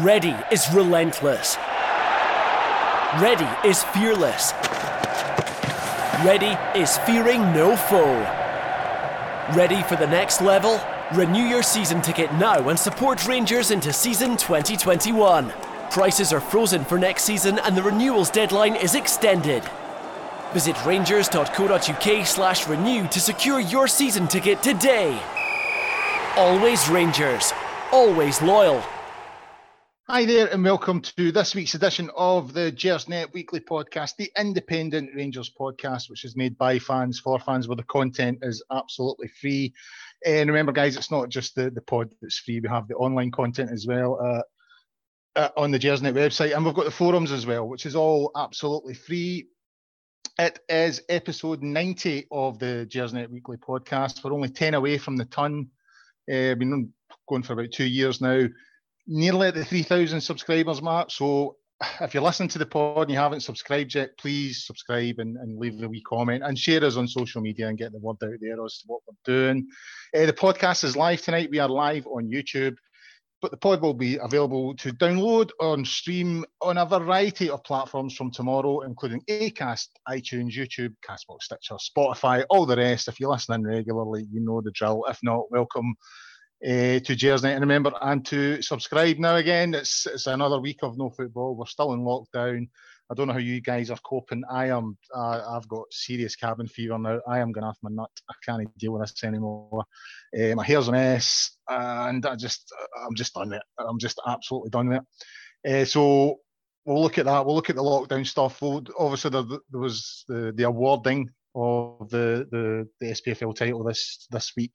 Ready is relentless. Ready is fearless. Ready is fearing no foe. Ready for the next level? Renew your season ticket now and support Rangers into season 2021. Prices are frozen for next season and the renewals deadline is extended. Visit rangers.co.uk slash renew to secure your season ticket today. Always Rangers. Always loyal. Hi there, and welcome to this week's edition of the Gersnet Weekly Podcast, the independent Rangers podcast, which is made by fans for fans, where the content is absolutely free. And remember, guys, it's not just the, the pod that's free, we have the online content as well uh, uh, on the Gersnet website, and we've got the forums as well, which is all absolutely free. It is episode 90 of the Gersnet Weekly Podcast. We're only 10 away from the ton. Uh, we've been going for about two years now nearly at the 3,000 subscribers mark. So if you're listening to the pod and you haven't subscribed yet, please subscribe and, and leave a wee comment and share us on social media and get the word out there as to what we're doing. Uh, the podcast is live tonight. We are live on YouTube, but the pod will be available to download on stream on a variety of platforms from tomorrow, including Acast, iTunes, YouTube, Castbox, Stitcher, Spotify, all the rest. If you're listening regularly, you know the drill. If not, welcome uh, to Gersnet and remember and to subscribe now again. It's it's another week of no football. We're still in lockdown. I don't know how you guys are coping. I am uh, I've got serious cabin fever now. I am going off my nut. I can't deal with this anymore. Uh, my hair's a mess and I just I'm just done it. I'm just absolutely done with it. So we'll look at that. We'll look at the lockdown stuff. We'll, obviously there, there was the, the awarding of the, the the SPFL title this this week.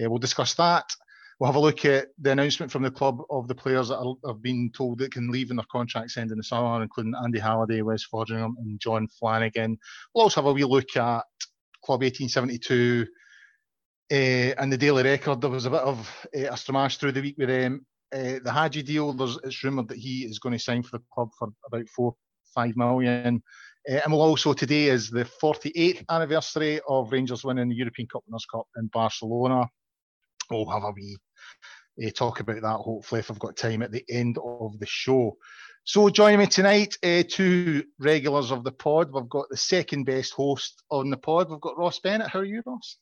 Uh, we'll discuss that We'll have a look at the announcement from the club of the players that are, have been told that can leave in their contracts end in the summer, including Andy Halliday, Wes Foderingham, and John Flanagan. We'll also have a wee look at Club 1872 uh, and the Daily Record. There was a bit of uh, a stramash through the week with them. Uh, the Hagi deal, there's, it's rumoured that he is going to sign for the club for about four, five million. Uh, and we'll also, today is the 48th anniversary of Rangers winning the European Cup Winners' Cup in Barcelona we'll have a wee uh, talk about that hopefully if I've got time at the end of the show. So joining me tonight, uh, two regulars of the pod. We've got the second best host on the pod. We've got Ross Bennett. How are you, Ross?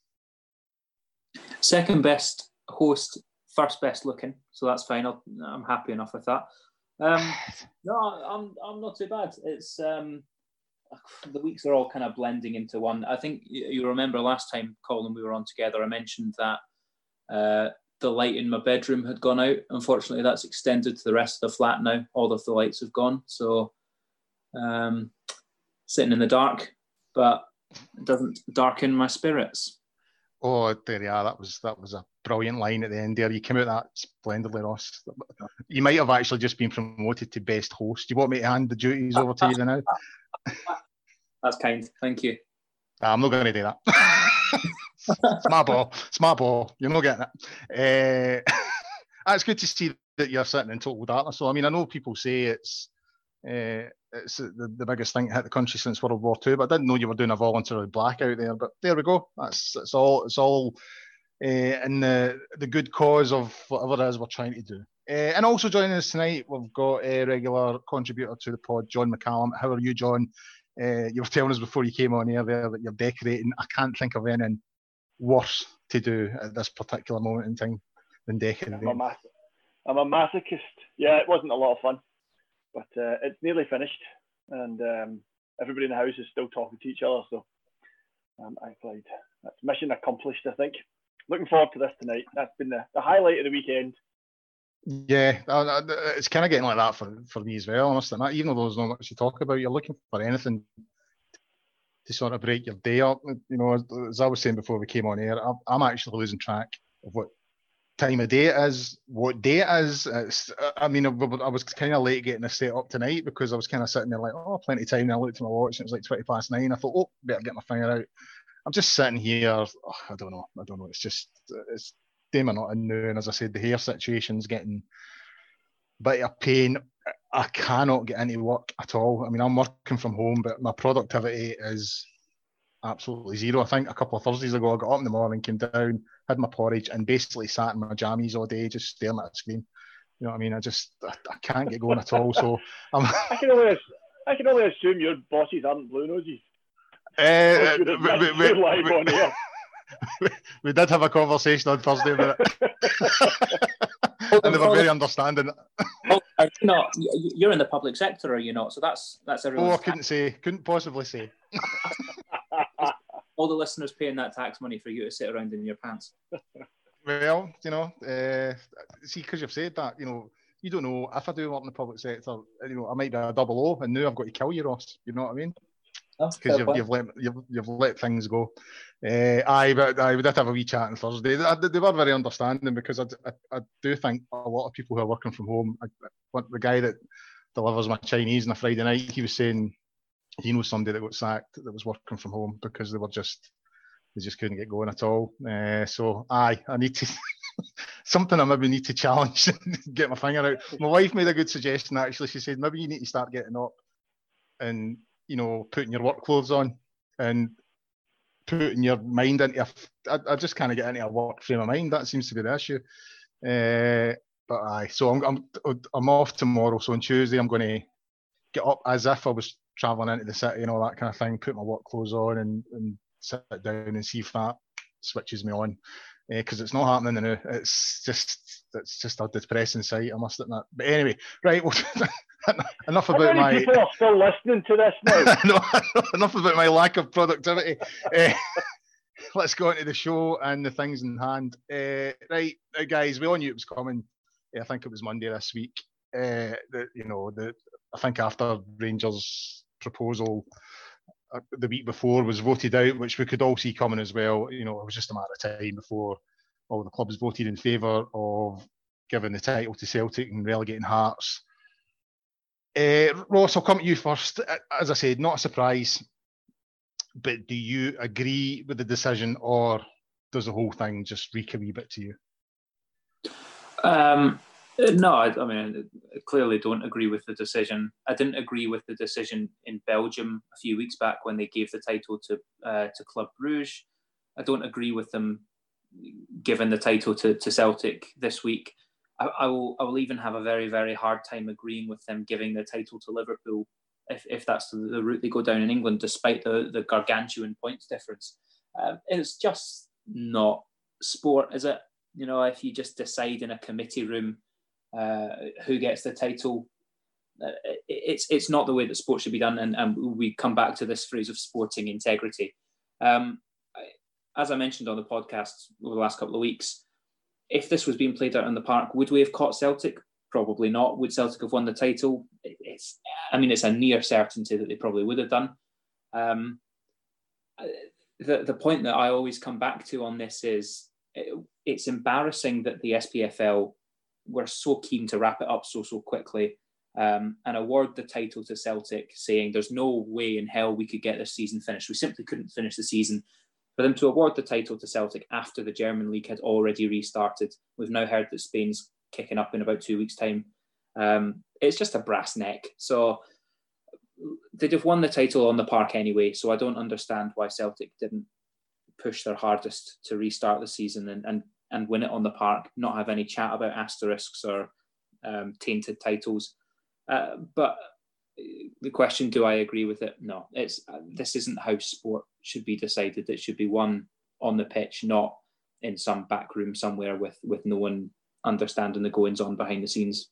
Second best host, first best looking. So that's fine. i am happy enough with that. Um, no, I'm I'm not too bad. It's um, the weeks are all kind of blending into one. I think you remember last time, Colin, we were on together. I mentioned that uh, the light in my bedroom had gone out. Unfortunately, that's extended to the rest of the flat now. All of the lights have gone. So, um, sitting in the dark, but it doesn't darken my spirits. Oh, there you are. That was that was a brilliant line at the end there. You came out that splendidly, Ross. You might have actually just been promoted to best host. Do you want me to hand the duties over to you now? That's kind. Thank you. I'm not going to do that. smart ball, smart ball. You're not getting it. Uh, it's good to see that you're sitting in total darkness. So I mean, I know people say it's uh, it's the, the biggest thing that hit the country since World War II, but I didn't know you were doing a voluntary blackout there. But there we go. That's it's all it's all uh, in the the good cause of whatever it is we're trying to do. Uh, and also joining us tonight, we've got a regular contributor to the pod, John McCallum. How are you, John? Uh, you were telling us before you came on here there that you're decorating. I can't think of anything worse to do at this particular moment in time than decorating. I'm a, mas- I'm a masochist. Yeah, it wasn't a lot of fun, but uh, it's nearly finished, and um, everybody in the house is still talking to each other. So um, I played. That's mission accomplished, I think. Looking forward to this tonight. That's been the, the highlight of the weekend. Yeah, it's kind of getting like that for, for me as well. Honestly, even though there's not much to talk about, you're looking for anything to sort of break your day up. You know, as, I was saying before we came on air, I'm, actually losing track of what time of day it is, what day it is. It's, I mean, I, was kind of late getting this set up tonight because I was kind of sitting there like, oh, plenty of time. And I looked at my watch and it was like 20 past nine. I thought, oh, better get my finger out. I'm just sitting here. Oh, I don't know. I don't know. It's just, it's damn not in now. And as I said, the hair situation's getting a bit of pain I cannot get into work at all. I mean, I'm working from home, but my productivity is absolutely zero. I think a couple of Thursdays ago, I got up in the morning, came down, had my porridge, and basically sat in my jammies all day, just staring at a screen. You know what I mean? I just I, I can't get going at all. So I'm. I can only I can only assume your bosses aren't blue noses. Uh, we, we, we, we, we, did have a conversation on Thursday about it. And they were very understanding. You not? You're in the public sector, are you not? So that's that's everyone. Oh, I couldn't say. Couldn't possibly say. All the listeners paying that tax money for you to sit around in your pants. Well, you know, uh, see, because you've said that, you know, you don't know if I do work in the public sector, you know, I might be a double O, and now I've got to kill you, Ross. You know what I mean? Because you've, you've, let you've, you've let things go. Uh, aye, but I did have a wee chat on Thursday. They, they were very understanding because I, I, I, do think a lot of people who are working from home, I, the guy that delivers my Chinese on a Friday night, he was saying he knows somebody that got sacked that was working from home because they were just they just couldn't get going at all. Uh, so aye, I need to something I maybe need to challenge get my finger out. My wife made a good suggestion actually. She said maybe you need to start getting up and you know putting your work clothes on and putting your mind into. A, I, I just kind of get into a work frame of mind. That seems to be the issue. Uh, but aye, so I'm, I'm I'm off tomorrow. So on Tuesday I'm going to get up as if I was traveling into the city and all that kind of thing. Put my work clothes on and, and sit down and see if that switches me on because uh, it's not happening now. It's just it's just a depressing sight, I must admit. But anyway, right, well, enough about my. People are still listening to this now. no, enough about my lack of productivity. uh, let's go into the show and the things in hand. Uh, right, guys, we all knew it was coming. I think it was Monday this week. Uh, the, you know, the I think after Rangers' proposal uh, the week before was voted out, which we could all see coming as well. You know, it was just a matter of time before all the clubs voted in favour of giving the title to Celtic and relegating Hearts. Uh, Ross, I'll come to you first. Uh, as I said, not a surprise, but do you agree with the decision, or does the whole thing just reek a wee bit to you? Um, uh, no, I, I, mean, I clearly don't agree with the decision. I didn't agree with the decision in Belgium a few weeks back when they gave the title to uh, to Club Bruges. I don't agree with them giving the title to, to Celtic this week. I, I, will I will even have a very very hard time agreeing with them giving the title to Liverpool if, if that's the route they go down in England, despite the the gargantuan points difference. Um, it's just not sport, is it? You know, if you just decide in a committee room uh, who gets the title. Uh, it's it's not the way that sport should be done, and, and we come back to this phrase of sporting integrity. Um, as I mentioned on the podcast over the last couple of weeks, if this was being played out in the park, would we have caught Celtic? Probably not. Would Celtic have won the title? It's, I mean, it's a near certainty that they probably would have done. Um, the the point that I always come back to on this is it, it's embarrassing that the SPFL were so keen to wrap it up so so quickly um, and award the title to Celtic, saying there's no way in hell we could get this season finished. We simply couldn't finish the season. For them to award the title to Celtic after the German league had already restarted, we've now heard that Spain's kicking up in about two weeks' time. Um, it's just a brass neck. So they'd have won the title on the park anyway. So I don't understand why Celtic didn't push their hardest to restart the season and, and and win it on the park, not have any chat about asterisks or um, tainted titles. Uh, but the question, do I agree with it? No, it's uh, this isn't how sport should be decided. It should be won on the pitch, not in some back room somewhere with with no one understanding the goings on behind the scenes.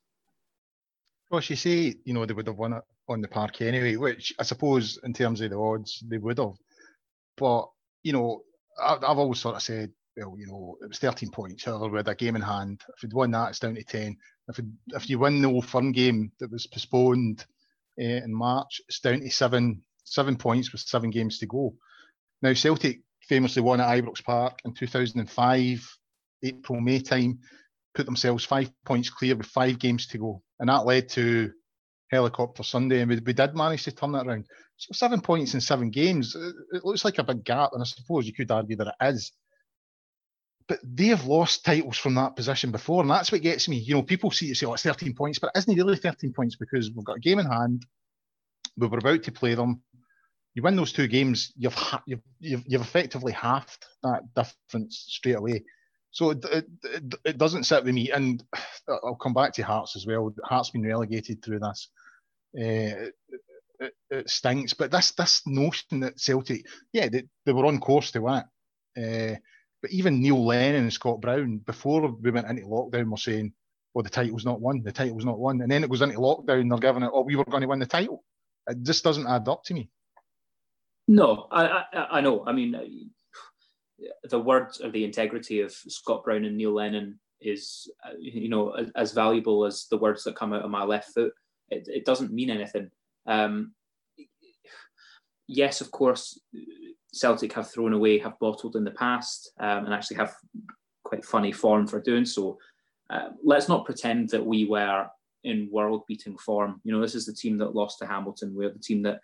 Well, you say you know they would have won it on the park anyway, which I suppose in terms of the odds they would have. But you know, I've always sort of said well, you know, it was 13 points. However, with a game in hand, if you'd won that, it's down to 10. If if you win the Old Firm game that was postponed uh, in March, it's down to seven seven points with seven games to go. Now, Celtic famously won at Ibrox Park in 2005, April May time, put themselves five points clear with five games to go, and that led to Helicopter Sunday, and we, we did manage to turn that around. So seven points in seven games, it looks like a big gap, and I suppose you could argue that it is but they have lost titles from that position before, and that's what gets me. You know, people see you say, "Oh, it's 13 points," but is isn't really 13 points because we've got a game in hand. We were about to play them. You win those two games, you've ha- you've, you've, you've effectively halved that difference straight away. So it, it, it, it, doesn't sit with me, and I'll come back to Hearts as well. Hearts been relegated through this. Uh, it, it, stinks, but this this notion that Celtic, yeah, they, they were on course to win it. Uh, but even Neil Lennon and Scott Brown, before we went into lockdown, were saying, "Well, the title's not won. The title's not won." And then it goes into lockdown, they're giving it, "Oh, we were going to win the title." It just doesn't add up to me. No, I, I, I know. I mean, the words or the integrity of Scott Brown and Neil Lennon is, you know, as valuable as the words that come out of my left foot. It, it doesn't mean anything. Um, yes, of course, Celtic have thrown away, have bottled in the past, um, and actually have quite funny form for doing so. Uh, let's not pretend that we were in world-beating form. You know, this is the team that lost to Hamilton. We're the team that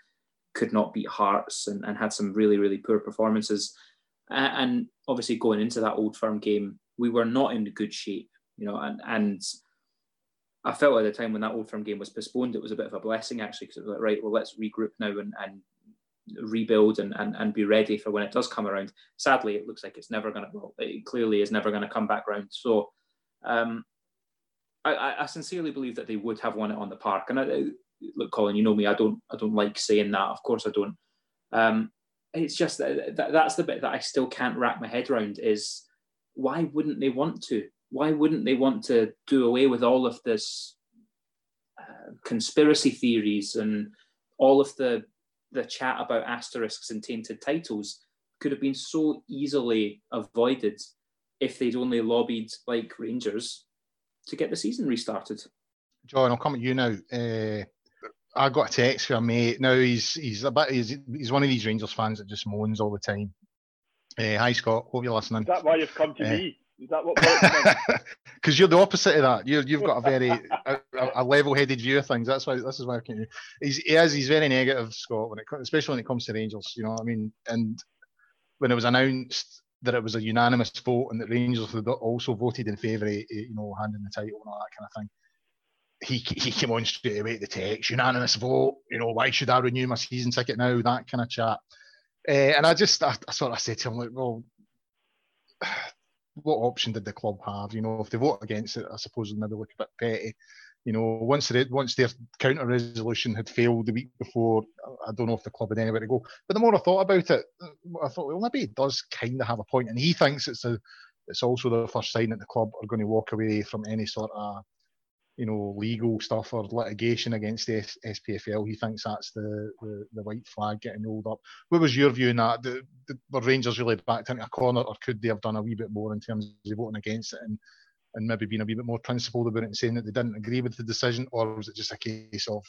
could not beat Hearts and, and had some really, really poor performances. Uh, and obviously, going into that Old Firm game, we were not in good shape. You know, and and I felt at the time when that Old Firm game was postponed, it was a bit of a blessing actually, because it was like, right, well, let's regroup now and, and rebuild and, and, and be ready for when it does come around. Sadly, it looks like it's never going to, well, it clearly is never going to come back around. So um, I, I, sincerely believe that they would have won it on the park. And I, look, Colin, you know me, I don't, I don't like saying that. Of course I don't. Um, it's just that, that that's the bit that I still can't wrap my head around is why wouldn't they want to? Why wouldn't they want to do away with all of this uh, conspiracy theories and all of the the chat about asterisks and tainted titles could have been so easily avoided if they'd only lobbied like Rangers to get the season restarted. John, I'll come at you now. Uh, I got a text from a mate. Now he's he's a bit he's, he's one of these Rangers fans that just moans all the time. Uh, hi Scott, hope you're listening. Is that why you've come to uh, me? Is that what? Because you're the opposite of that. you have got a very a, a, level-headed view of things. That's why this is why I can. He's he is he's very negative, Scott. When it especially when it comes to Rangers, you know what I mean. And when it was announced that it was a unanimous vote and that Rangers also voted in favour of you know handing the title and all that kind of thing. He, he came on straight away the text, unanimous vote, you know, why should I renew my season ticket now? That kind of chat. Uh, and I just, I, I sort of said to him, like, well, what option did the club have? You know, if they vote against it, I suppose they maybe look a bit petty. You know, once they, once their counter resolution had failed the week before, I don't know if the club had anywhere to go. But the more I thought about it, I thought, well, maybe it does kind of have a point, and he thinks it's a, it's also the first sign that the club are going to walk away from any sort of you know, legal stuff or litigation against the SPFL. He thinks that's the, the, the white flag getting rolled up. What was your view on that? The, the, the, Rangers really backed into a corner, or could they have done a wee bit more in terms of voting against it and, and maybe being a wee bit more principled about it and saying that they didn't agree with the decision, or was it just a case of,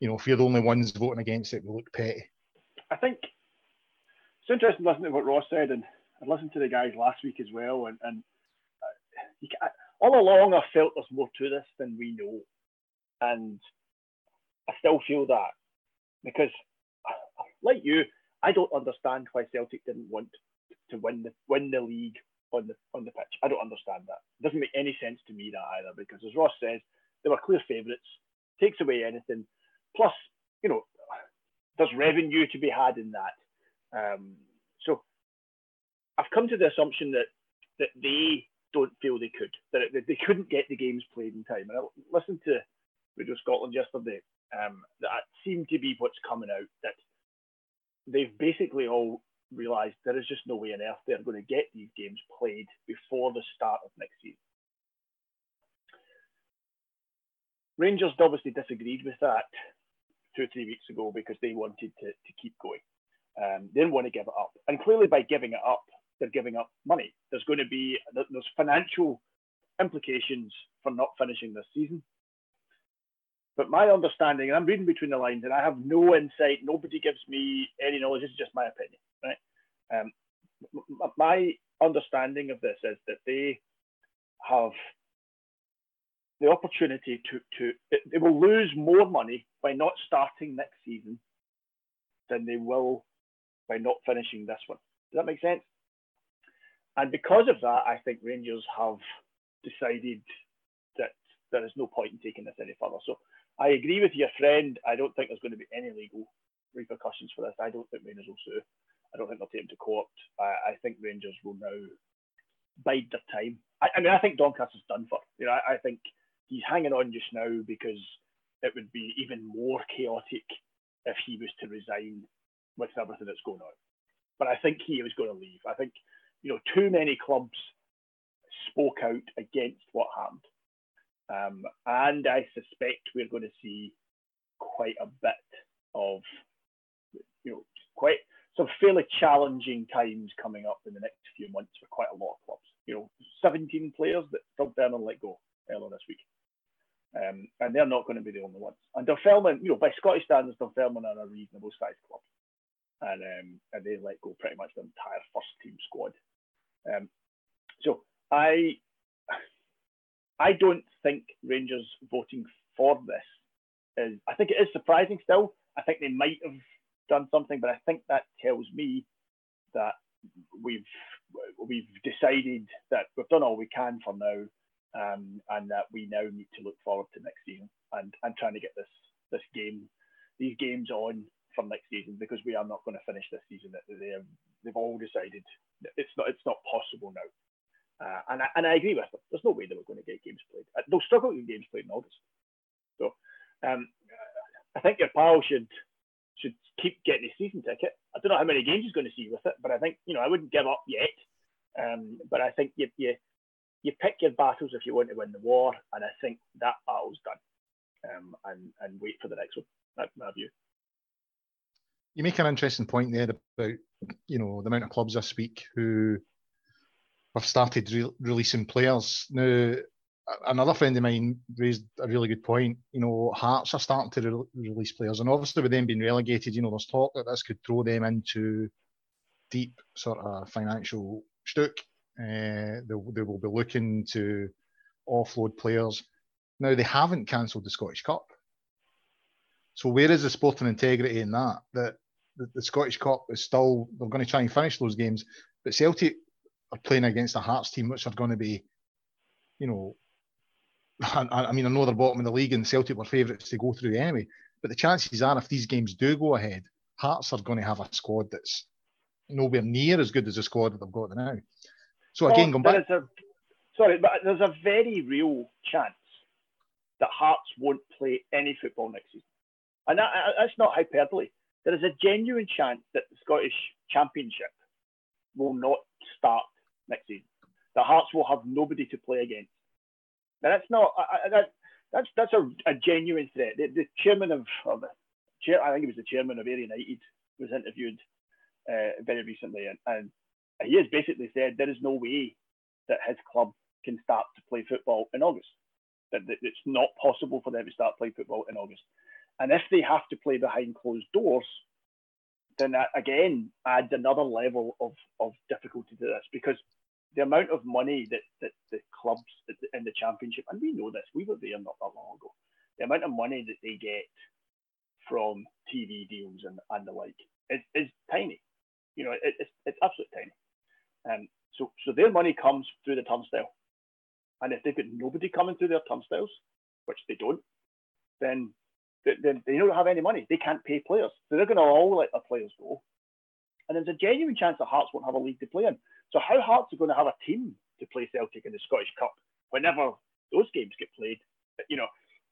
you know, if you're the only ones voting against it, we look petty? I think it's interesting listening to what Ross said, and I listened to the guys last week as well, and, and uh, you, all along I felt there's more to this than we know. And I still feel that because, like you, I don't understand why Celtic didn't want to win the win the league on the on the pitch. I don't understand that. It doesn't make any sense to me that either because, as Ross says, they were clear favourites. Takes away anything. Plus, you know, there's revenue to be had in that. Um, so I've come to the assumption that that they don't feel they could, that, that they couldn't get the games played in time. And I listened to Radio Scotland yesterday. Um, that seemed to be what's coming out. That they've basically all realised there is just no way on earth they're going to get these games played before the start of next season. Rangers obviously disagreed with that two or three weeks ago because they wanted to, to keep going. Um, they didn't want to give it up. And clearly, by giving it up, they're giving up money. There's going to be there's financial implications for not finishing this season. But my understanding, and I'm reading between the lines, and I have no insight. Nobody gives me any knowledge. This is just my opinion, right? Um, my understanding of this is that they have the opportunity to to they will lose more money by not starting next season than they will by not finishing this one. Does that make sense? And because of that, I think Rangers have decided that there is no point in taking this any further. So I agree with your friend. I don't think there's going to be any legal repercussions for this. I don't think Rangers will sue. I don't think they'll take him to court. I, I think Rangers will now bide their time. I, I mean, I think Doncaster's done for. You know, I, I think he's hanging on just now because it would be even more chaotic if he was to resign with everything that's going on. But I think he was going to leave. I think, you know, too many clubs spoke out against what happened. Um, and I suspect we're going to see quite a bit of, you know, quite some fairly challenging times coming up in the next few months for quite a lot of clubs. You know, 17 players that Dunfermline let go earlier this week. Um, and they're not going to be the only ones. And Dunfermline, you know, by Scottish standards, Dunfermline are a reasonable sized club. And, um, and they let go pretty much the entire first team squad. Um, so I I don't think Rangers voting for this is I think it is surprising still. I think they might have done something, but I think that tells me that we've we've decided that we've done all we can for now um, and that we now need to look forward to next season and, and trying to get this this game, these games on for next season because we are not going to finish this season. They have, they've all decided it's not it's not possible now, uh, and I, and I agree with them. There's no way they were going to get games played. Uh, they'll struggle to get games played in August. So um, I think your pal should should keep getting a season ticket. I don't know how many games he's going to see with it, but I think you know I wouldn't give up yet. Um, but I think you, you you pick your battles if you want to win the war, and I think that battle's done. Um, and and wait for the next one. That's my view. You make an interesting point there about you know the amount of clubs this week who have started re- releasing players. Now, another friend of mine raised a really good point. You know, Hearts are starting to re- release players, and obviously with them being relegated, you know, there's talk that this could throw them into deep sort of financial stuck. Uh, they, they will be looking to offload players. Now, they haven't cancelled the Scottish Cup. So where is the sporting integrity in that? That the, the, Scottish Cup is still they're going to try and finish those games, but Celtic are playing against a Hearts team which are going to be, you know, I, I mean I know they're bottom of the league and Celtic were favourites to go through anyway, but the chances are if these games do go ahead, Hearts are going to have a squad that's nowhere near as good as the squad that they've got now. So again, going back. A, sorry, but there's a very real chance that Hearts won't play any football next season, and that, that's not hyperbole. There is a genuine chance that the Scottish Championship will not start next season. The Hearts will have nobody to play against. Now that's not I, I, that, that's that's a, a genuine threat. The, the chairman of, of chair, I think it was the chairman of Ayr United, was interviewed uh, very recently, and, and he has basically said there is no way that his club can start to play football in August. That, that it's not possible for them to start playing football in August. And if they have to play behind closed doors, then that again adds another level of, of difficulty to this because the amount of money that, that the clubs in the championship, and we know this, we were there not that long ago, the amount of money that they get from TV deals and, and the like is, is tiny. You know, it, it's, it's absolutely tiny. Um, so, so their money comes through the turnstile. And if they've got nobody coming through their turnstiles, which they don't, then, then they don't have any money. They can't pay players. So they're going to all let their players go. And there's a genuine chance that Hearts won't have a league to play in. So how Hearts are going to have a team to play Celtic in the Scottish Cup whenever those games get played? You know,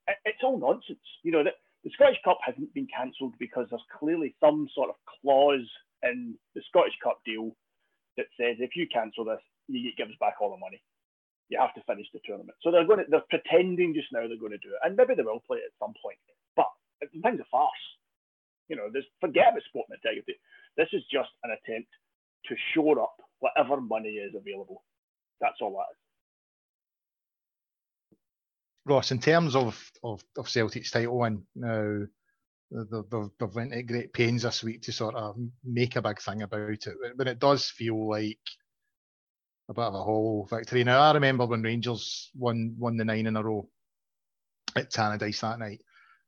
it, it's all nonsense. You know, the, the Scottish Cup hasn't been cancelled because there's clearly some sort of clause in the Scottish Cup deal that says if you cancel this, you give us back all the money. You have to finish the tournament. So they're going to, they're pretending just now they're going to do it, and maybe they will play it at some point. The thing's a farce. You know, there's forget about sport integrity. This is just an attempt to shore up whatever money is available. That's all that is. Ross, in terms of, of, of Celtic's title win, now they've, they've went at great pains this week to sort of make a big thing about it, but it does feel like a bit of a hollow victory. Now I remember when Rangers won won the nine in a row at Tannadice that night,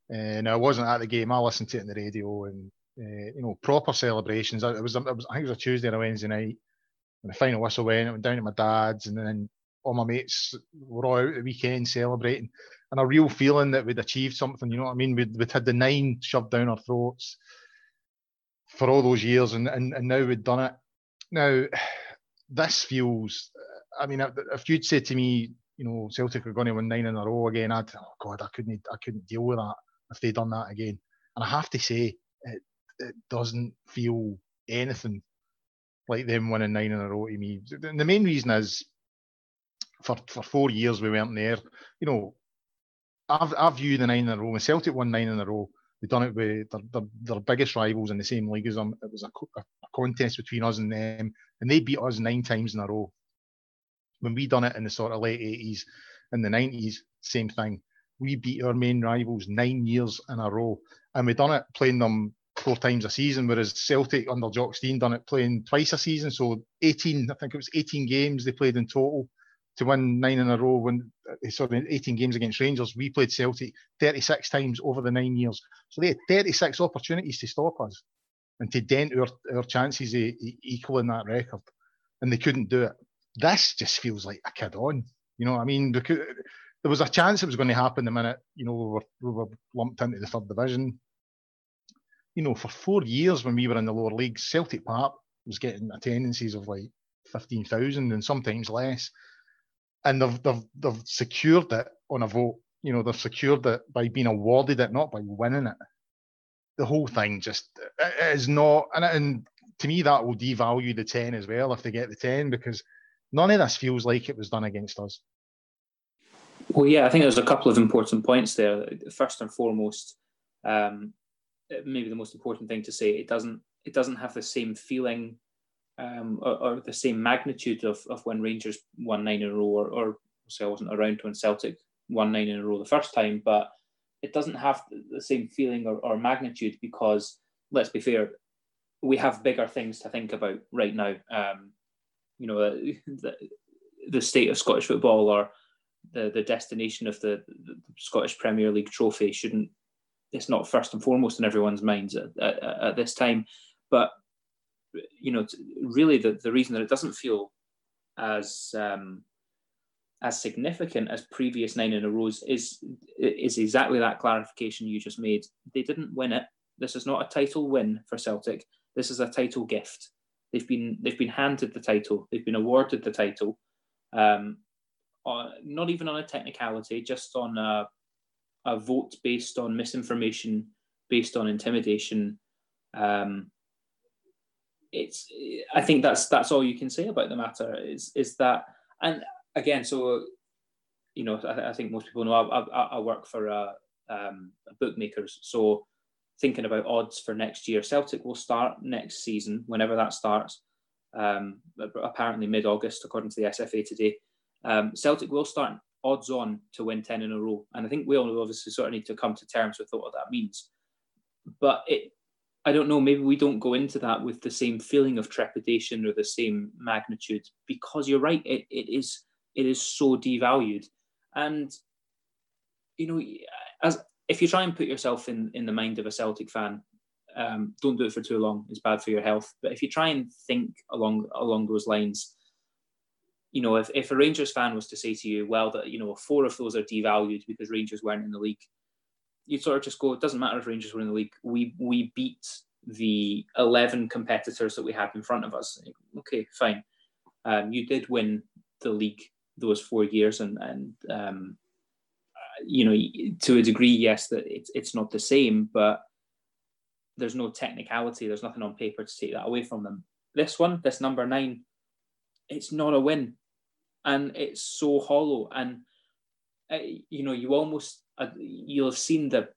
and I wasn't at the game. I listened to it on the radio, and uh, you know proper celebrations. It was, it was I think it was a Tuesday and a Wednesday night. And the final whistle went, I went down to my dad's, and then all my mates were all out the weekend celebrating and a real feeling that we'd achieved something. You know what I mean? We'd, we'd had the nine shoved down our throats for all those years, and, and, and now we'd done it. Now, this feels I mean, if you'd said to me, you know, Celtic are going to win nine in a row again, I'd oh god, I couldn't, I couldn't deal with that if they'd done that again. And I have to say, it, it doesn't feel anything like them winning nine in a row to me. And the main reason is for for four years we weren't there. You know, I've I've viewed the nine in a row. When Celtic won nine in a row, they've done it with their, their, their biggest rivals in the same league as them. It was a, a, contest between us and them, and they beat us nine times in a row. When we done it in the sort of late eighties, in the nineties, same thing. We beat our main rivals nine years in a row, and we done it playing them four times a season, whereas Celtic under Jock Stein done it playing twice a season. So 18, I think it was 18 games they played in total to win nine in a row when uh, sorry 18 games against Rangers. We played Celtic 36 times over the nine years, so they had 36 opportunities to stop us and to dent our, our chances of equaling that record, and they couldn't do it. This just feels like a kid on. You know, I mean, because there was a chance it was going to happen the minute you know we were, we were lumped into the third division. You know, for four years when we were in the lower leagues, Celtic Park was getting attendances of like 15,000 and sometimes less and they've, they've, they've secured it on a vote. You know, they've secured it by being awarded it, not by winning it. The whole thing just is not, and, and to me, that will devalue the 10 as well if they get the 10, because none of this feels like it was done against us. Well, yeah, I think there's a couple of important points there. First and foremost, um, maybe the most important thing to say, it doesn't it doesn't have the same feeling um, or, or, the same magnitude of, of when Rangers won nine in a row, or, or say I wasn't around when Celtic won nine in a row the first time, but it doesn't have the same feeling or, or magnitude because, let's be fair, we have bigger things to think about right now. Um, you know, the, the state of Scottish football or the, the destination of the, the Scottish Premier League trophy shouldn't, it's not first and foremost in everyone's minds at, at, at this time. But you know, really the, the reason that it doesn't feel as um, as significant as previous nine in a row is is exactly that clarification you just made. They didn't win it. This is not a title win for Celtic. This is a title gift. They've been they've been handed the title. They've been awarded the title. Um, not even on a technicality, just on a, a vote based on misinformation, based on intimidation, um, it's I think that's that's all you can say about the matter is is that and again so you know I, I think most people know I, I, I work for a, um, bookmakers so thinking about odds for next year Celtic will start next season whenever that starts um, apparently mid-August according to the SFA today um, Celtic will start odds on to win 10 in a row and I think we all obviously sort of need to come to terms with what that means but it I don't know, maybe we don't go into that with the same feeling of trepidation or the same magnitude because you're right, it, it is it is so devalued. And you know, as if you try and put yourself in, in the mind of a Celtic fan, um, don't do it for too long, it's bad for your health. But if you try and think along along those lines, you know, if, if a Rangers fan was to say to you, well, that you know, four of those are devalued because Rangers weren't in the league, you'd sort of just go, it doesn't matter if Rangers were in the league. We we beat the eleven competitors that we had in front of us. Okay, fine. Um, you did win the league those four years, and and um, you know to a degree, yes, that it's it's not the same, but there's no technicality. There's nothing on paper to take that away from them. This one, this number nine, it's not a win, and it's so hollow. And uh, you know, you almost uh, you'll have seen the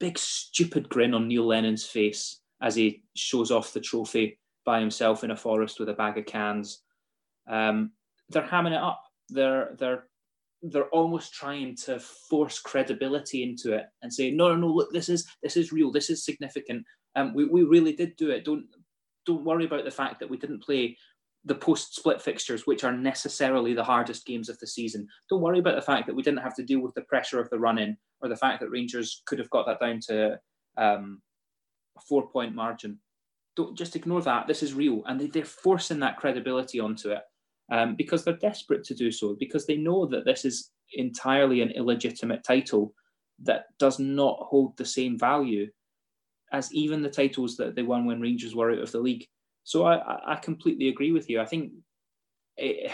big stupid grin on Neil Lennon's face as he shows off the trophy by himself in a forest with a bag of cans. Um, they're hamming it up. They're they're they're almost trying to force credibility into it and say, no, no, no, look, this is this is real, this is significant. Um, we, we really did do it. Don't don't worry about the fact that we didn't play the post split fixtures, which are necessarily the hardest games of the season. Don't worry about the fact that we didn't have to deal with the pressure of the run in or the fact that Rangers could have got that down to um, a four point margin. Don't just ignore that. This is real. And they, are forcing that credibility onto it um, because they're desperate to do so, because they know that this is entirely an illegitimate title that does not hold the same value as even the titles that they won when Rangers were out of the league. So I, I completely agree with you. I think it,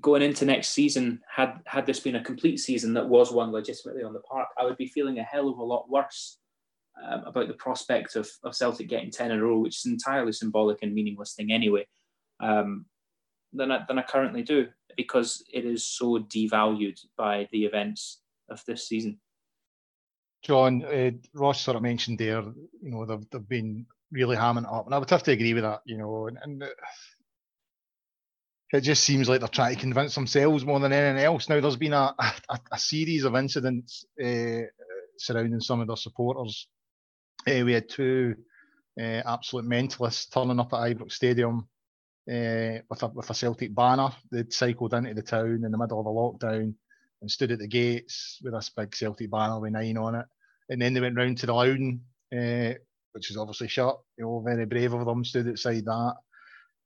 going into next season, had had this been a complete season that was won legitimately on the park, I would be feeling a hell of a lot worse um, about the prospect of, of Celtic getting 10 in a row, which is an entirely symbolic and meaningless thing anyway, um, than, I, than I currently do, because it is so devalued by the events of this season. John, uh, Ross sort of mentioned there, you know, they've, they've been really hamming it up, and I would have to agree with that, you know, and, and it just seems like they're trying to convince themselves more than anything else. Now, there's been a, a, a series of incidents uh, surrounding some of their supporters. Uh, we had two uh, absolute mentalists turning up at Ibrox Stadium with, a, with a Celtic banner. They'd cycled into the town in the middle of a lockdown and stood at the gates with this big Celtic banner with nine on it. And then they went round to the Louden, which is obviously shut. You know, very brave of them, stood outside that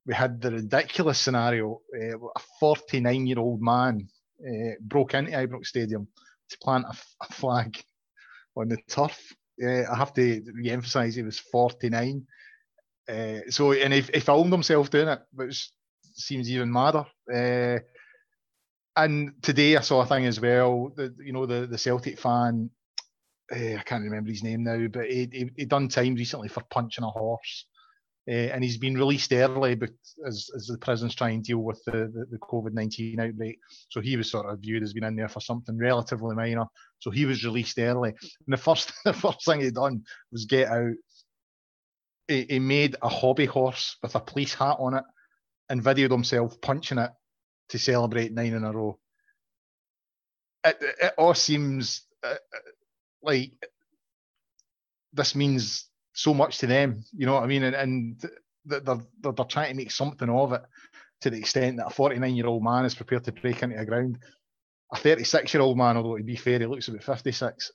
we had the ridiculous scenario: uh, a 49 year old man uh, broke into Ibrox Stadium to plant a, a flag on the turf. Uh, I have to re-emphasise he was 49. so, and he, he, filmed himself doing it, which seems even madder. and today I saw a thing as well. The, you know, the, the Celtic fan uh, I can't remember his name now, but he, he, he done time recently for punching a horse. Uh, and he's been released early but as, as the prisons try and deal with the, the, the COVID 19 outbreak. So he was sort of viewed as being in there for something relatively minor. So he was released early. And the first the first thing he done was get out. He, he made a hobby horse with a police hat on it and videoed himself punching it to celebrate nine in a row. It, it all seems uh, uh like this means so much to them. You know what I mean? And, and they're, they're, they're trying to make something of it to the extent that a 49 year old man is prepared to break into the ground. A 36 year old man, although to be fair, he looks about 56,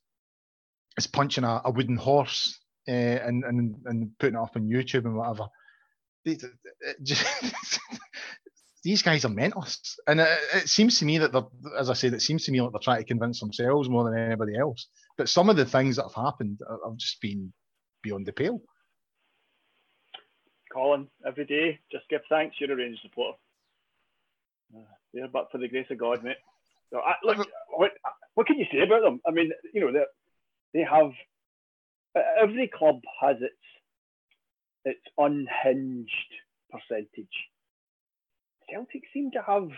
is punching a, a wooden horse uh, and, and, and putting it up on YouTube and whatever. just, these guys are mentalists. And it, it, seems to me that they're, as I said, it seems to me like they're trying to convince themselves more than anybody else. But some of the things that have happened have just been beyond the pale. Colin, every day, just give thanks. You're a Rangers supporter. Uh, yeah, but for the grace of God, mate. So, I, look, what, what can you say about them? I mean, you know, they have every club has its its unhinged percentage. Celtic seem to have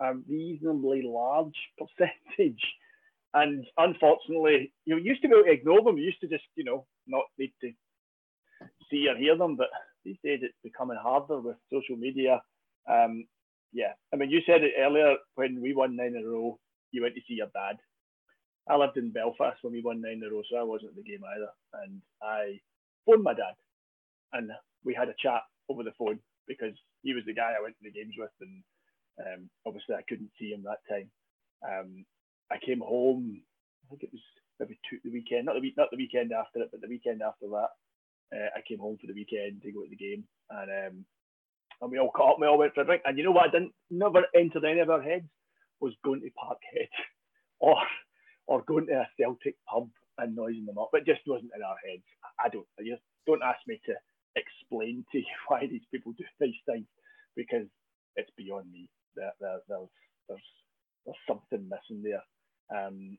a reasonably large percentage and unfortunately, you used to be able to ignore them. You used to just, you know, not need to see or hear them. But these days, it's becoming harder with social media. Um, yeah, I mean, you said it earlier when we won nine in a row. You went to see your dad. I lived in Belfast when we won nine in a row, so I wasn't at the game either. And I phoned my dad, and we had a chat over the phone because he was the guy I went to the games with, and um, obviously I couldn't see him that time. Um, I came home. I think it was maybe two, the weekend, not the week, not the weekend after it, but the weekend after that. Uh, I came home for the weekend to go to the game, and um, and we all caught up. We all went for a drink. And you know what? I didn't never entered any of our heads was going to Parkhead or or going to a Celtic pub and noising them up. It just wasn't in our heads. I don't. I just don't ask me to explain to you why these people do these things because it's beyond me. There, there, there's there's there's something missing there. Um,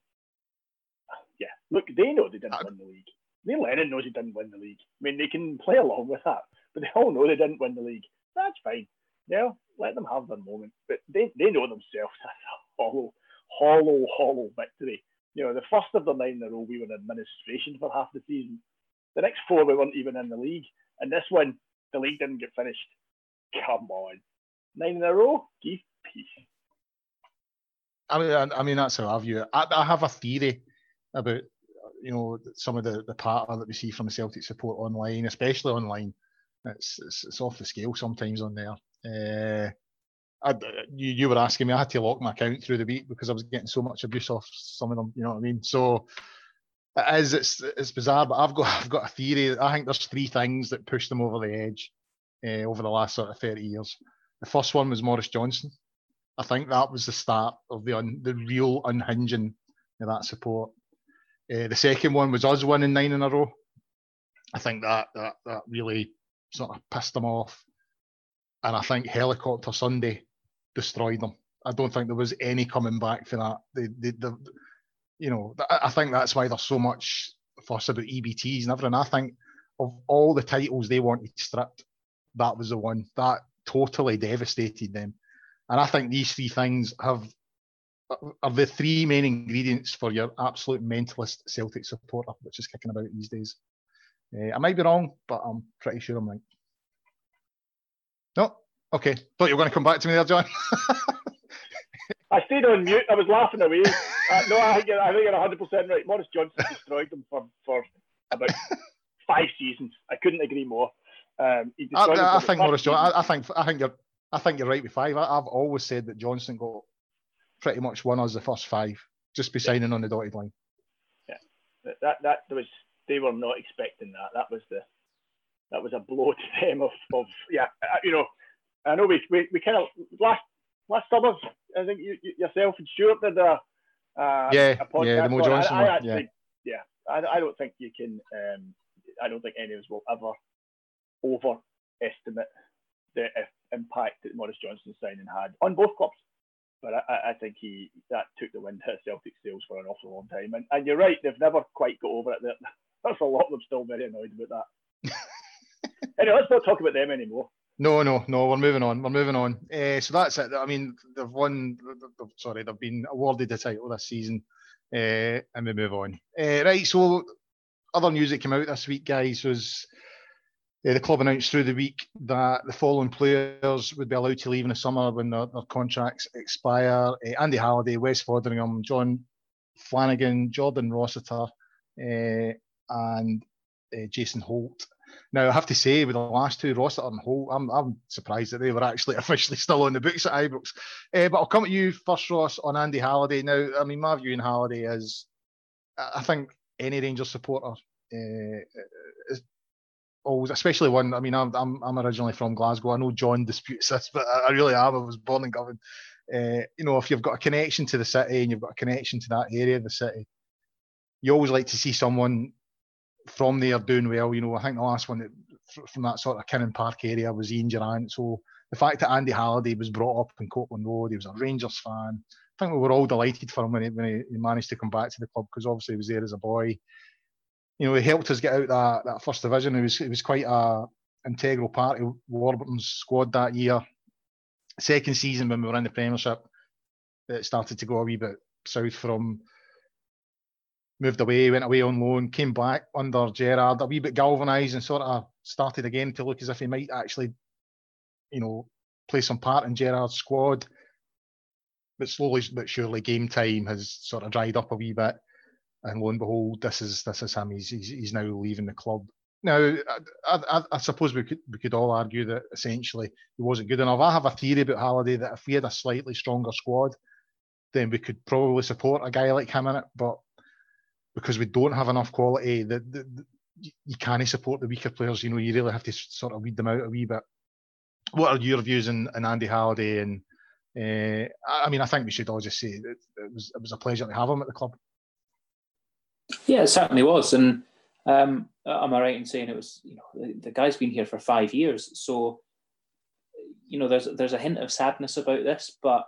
yeah, look, they know they didn't I... win the league. Neil Lennon knows he didn't win the league. I mean, they can play along with that, but they all know they didn't win the league. That's fine. Yeah, let them have their moment. But they, they know themselves that's a hollow, hollow, hollow victory. You know, the first of the nine in a row, we were in administration for half the season. The next four, we weren't even in the league. And this one, the league didn't get finished. Come on. Nine in a row? Give peace. I mean, I, I mean that's how I view it. I, I, have a theory about you know some of the the pattern that we see from Celtic support online, especially online. It's it's, it's off the scale sometimes on there. Uh, I, you, you were asking me, I had to lock my account through the week because I was getting so much abuse off some of them. You know what I mean? So it is. It's it's bizarre, but I've got I've got a theory. I think there's three things that pushed them over the edge uh, over the last sort of 30 years. The first one was Maurice Johnston. I think that was the start of the un, the real unhinging of that support. Uh, the second one was us winning nine in a row. I think that that that really sort of pissed them off, and I think Helicopter Sunday destroyed them. I don't think there was any coming back for that. The, the, the you know, I think that's why there's so much fuss about EBTs and everything. I think of all the titles they wanted stripped, that was the one that totally devastated them. And I think these three things have are the three main ingredients for your absolute mentalist Celtic supporter, which is kicking about these days. Uh, I might be wrong, but I'm pretty sure I'm right. No, okay. Thought you were going to come back to me there, John. I stayed on mute. I was laughing away. Uh, no, I think you're, I think you're 100 percent right. Maurice Johnston destroyed them for, for about five seasons. I couldn't agree more. Um, I, I, I think Maurice Johnston. I, I, think I think you're I think you're right with five. I, have always said that Johnson got pretty much won us the first five, just be signing on the dotted line. Yeah, that that was they were not expecting that. That was the that was a blow to them of, of yeah, you know. I know we, we, we kind of last last summer. I think you, you yourself and Stuart did a uh, yeah a podcast yeah the Mo Johnston I, I actually, yeah yeah I, I don't think you can um, I don't think any of us will ever overestimate the impact that Maurice Johnston signing had on both clubs but I, I, think he that took the wind out of Celtic sails for an awful long time. And, and you're right, they've never quite got over it. There's a lot of them still very annoyed about that. anyway, let's not talk about them anymore. No, no, no. We're moving on. We're moving on. Uh, so that's it. I mean, they've won. Sorry, they've been awarded the title this season, uh, and we move on. Uh, right. So, other news that came out this week, guys, was the club announced through the week that the following players would be allowed to leave in the summer when their, their contracts expire. Andy Halliday, Wes Foderingham, John Flanagan, Jordan Rossiter, and Jason Holt. Now, I have to say, with the last two, Rossiter and Holt, I'm, I'm surprised that they were actually officially still on the books at Ibrox. Uh, but I'll come at you first, Ross, on Andy Halliday. Now, I mean, my view on Halliday is I think any Rangers supporter uh, always, especially one. I mean, I'm, I'm I'm originally from Glasgow. I know John disputes this, but I, really am. I was born in Govan. Uh, you know, if you've got a connection to the city and you've got a connection to that area of the city, you always like to see someone from there doing well. You know, I think the last one that, from that sort of Kinning Park area was Ian Durrant. So the fact that Andy Halliday was brought up in Copeland Road, he was a Rangers fan. I think we were all delighted for him when he, when he managed to come back to the club because obviously he was there as a boy you know, he helped us get out that, that first division. He was he was quite a integral part of Warburton's squad that year. Second season when we were in the Premiership, it started to go a wee bit south from moved away, went away on loan, came back under Gerrard, a wee bit galvanised and sort of started again to look as if he might actually, you know, play some part in Gerrard's squad. But slowly but surely game time has sort of dried up a wee bit and lo and behold, this is this is him. He's he's, he's now leaving the club. Now, I, I, I, suppose we could we could all argue that essentially he wasn't good enough. I have a theory about Halliday that if we had a slightly stronger squad, then we could probably support a guy like him in it. But because we don't have enough quality, that you can't support the weaker players. You know, you really have to sort of weed them out a wee bit. What are your views on, on Andy Halliday? And uh, I mean, I think we should all just say it, it was it was a pleasure to have him at the club. Yeah, it certainly was. And um, am I right in saying it was? You know, the, the guy's been here for five years, so you know, there's there's a hint of sadness about this, but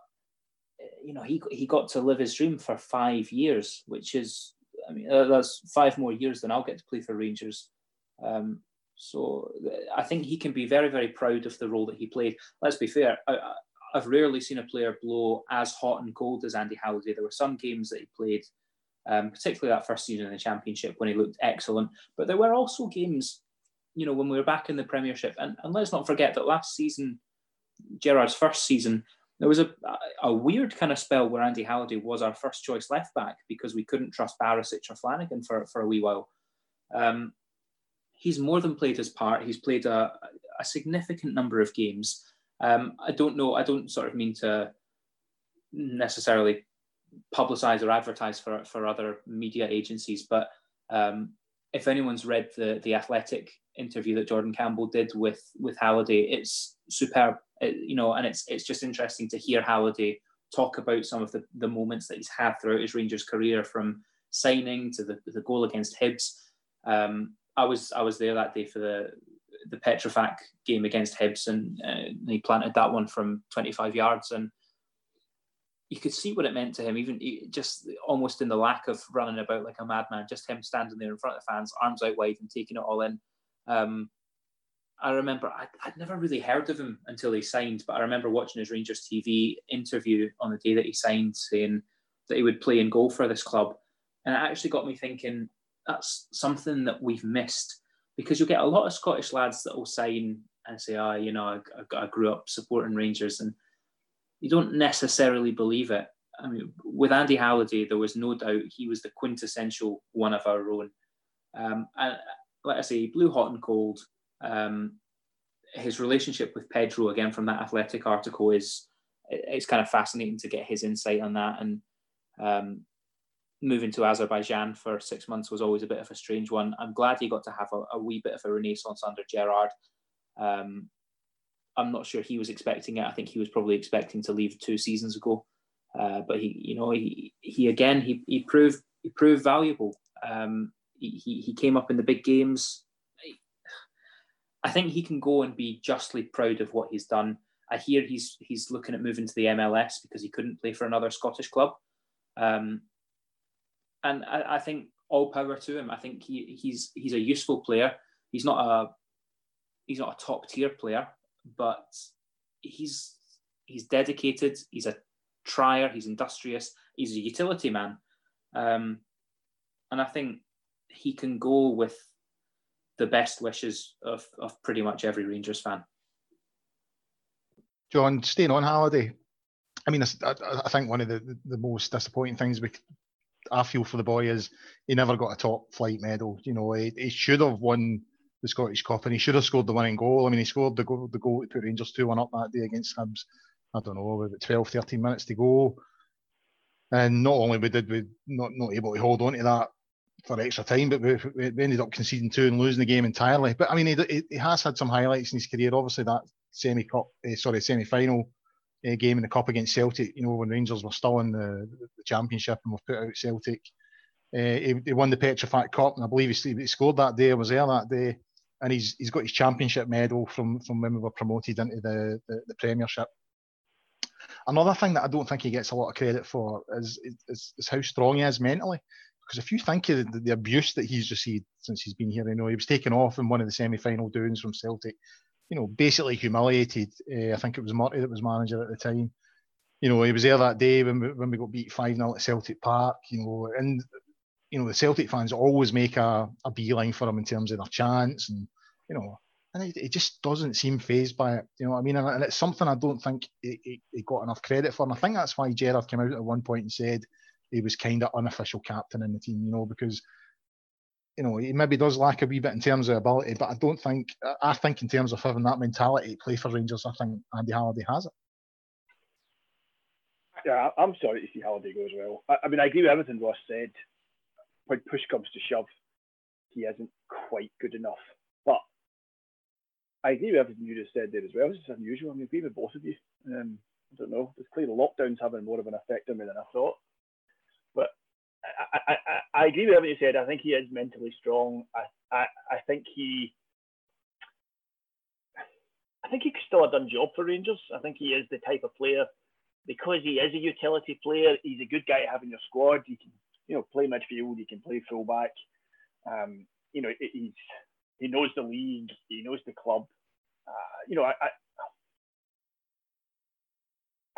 you know, he he got to live his dream for five years, which is, I mean, uh, that's five more years than I'll get to play for Rangers. Um, so I think he can be very, very proud of the role that he played. Let's be fair. I, have rarely seen a player blow as hot and cold as Andy Halliday. There were some games that he played um, particularly that first season in the Championship when he looked excellent. But there were also games, you know, when we were back in the Premiership. And, and let's not forget that last season, Gerrard's first season, there was a, a weird kind of spell where Andy Halliday was our first choice left back because we couldn't trust Barisic or Flanagan for, for a wee while. Um, he's more than played his part. He's played a, a significant number of games. Um, I don't know, I don't sort of mean to necessarily publicize or advertise for, for other media agencies. But um, if anyone's read the the Athletic interview that Jordan Campbell did with with Halliday, it's superb. It, you know, and it's it's just interesting to hear Halliday talk about some of the, the moments that he's had throughout his Rangers career, from signing to the, the goal against Hibs. Um, I was I was there that day for the the Petrofac game against Hibs, and uh, he planted that one from 25 yards. And you could see what it meant to him, even just almost in the lack of running about like a madman, just him standing there in front of the fans, arms out wide and taking it all in. Um, I remember I, would never really heard of him until he signed, but I remember watching his Rangers TV interview on the day that he signed, saying that he would play and goal for this club, and it actually got me thinking that's something that we've missed because you'll get a lot of Scottish lads that will sign and say, "Ah, oh, you know, I, I grew up supporting Rangers," and you don't necessarily believe it. I mean, with Andy Halliday, there was no doubt he was the quintessential one of our own. Um, and like I say, blew hot and cold. Um, his relationship with Pedro, again from that athletic article, is it's kind of fascinating to get his insight on that. And um, moving to Azerbaijan for six months was always a bit of a strange one. I'm glad he got to have a, a wee bit of a renaissance under Gerrard. Um, I'm not sure he was expecting it. I think he was probably expecting to leave two seasons ago. Uh, but he, you know, he, he again, he, he proved he proved valuable. Um, he, he came up in the big games. I think he can go and be justly proud of what he's done. I hear he's he's looking at moving to the MLS because he couldn't play for another Scottish club. Um, and I, I, think all power to him. I think he, he's he's a useful player. He's not a he's not a top tier player, but he's he's dedicated. He's a trier. He's industrious. He's a utility man, um, and I think he can go with the best wishes of, of pretty much every Rangers fan. John, staying on Halliday. I mean, I, I think one of the, the most disappointing things we, I feel for the boy is he never got a top flight medal. You know, he, he should have won the Scottish Cup and he should have scored the winning goal. I mean, he scored the goal, the goal to put Rangers 2 1 up that day against Hibs. I don't know, about 12, 13 minutes to go. And not only we did we not, not able to hold on to that for extra time, but we, we ended up conceding two and losing the game entirely. But I mean, he, he has had some highlights in his career. Obviously, that semi cup, uh, sorry, semi final uh, game in the cup against Celtic. You know, when Rangers were still in the, the championship and we've put out Celtic. Uh, he, he, won the Petrofac Cup, and I believe he, he scored that day. I was there that day, and he's he's got his championship medal from from when we were promoted into the, the, the Premiership. Another thing that I don't think he gets a lot of credit for is, is, is how strong he is mentally. Because if you think of the, the, abuse that he's received since he's been here, you know, he was taken off in one of the semi-final doings from Celtic, you know, basically humiliated. Uh, I think it was Murty that was manager at the time. You know, he was there that day when we, when we got beat 5 0 at Celtic Park, you know, and, you know, the Celtic fans always make a, a beeline for him in terms of their chants and, you know, and he, he just doesn't seem phased by it. You know what I mean? And, it's something I don't think he, he, got enough credit for. And I think that's why Gerrard came out at one point and said he was kind of unofficial captain in the team, you know, because you know he maybe does lack a wee bit in terms of ability, but I don't think I think in terms of having that mentality to play for Rangers, I think Andy Halliday has it. Yeah, I'm sorry to see Halliday go as well. I, I mean, I agree with everything Ross said. When push comes to shove, he isn't quite good enough. But I agree with everything you just said there as well. It's just unusual. I mean, agree with both of you. Um, I don't know. It's clear the lockdown's having more of an effect on me than I thought. I, I, I, agree with everything you said. I think he is mentally strong. I, I, I think he I think he could still have done job for Rangers. I think he is the type of player because he is a utility player. He's a good guy to have in your squad. You can, you know, play midfield. You can play fullback. Um, you know, he's he knows the league. He knows the club. Uh, you know, I, I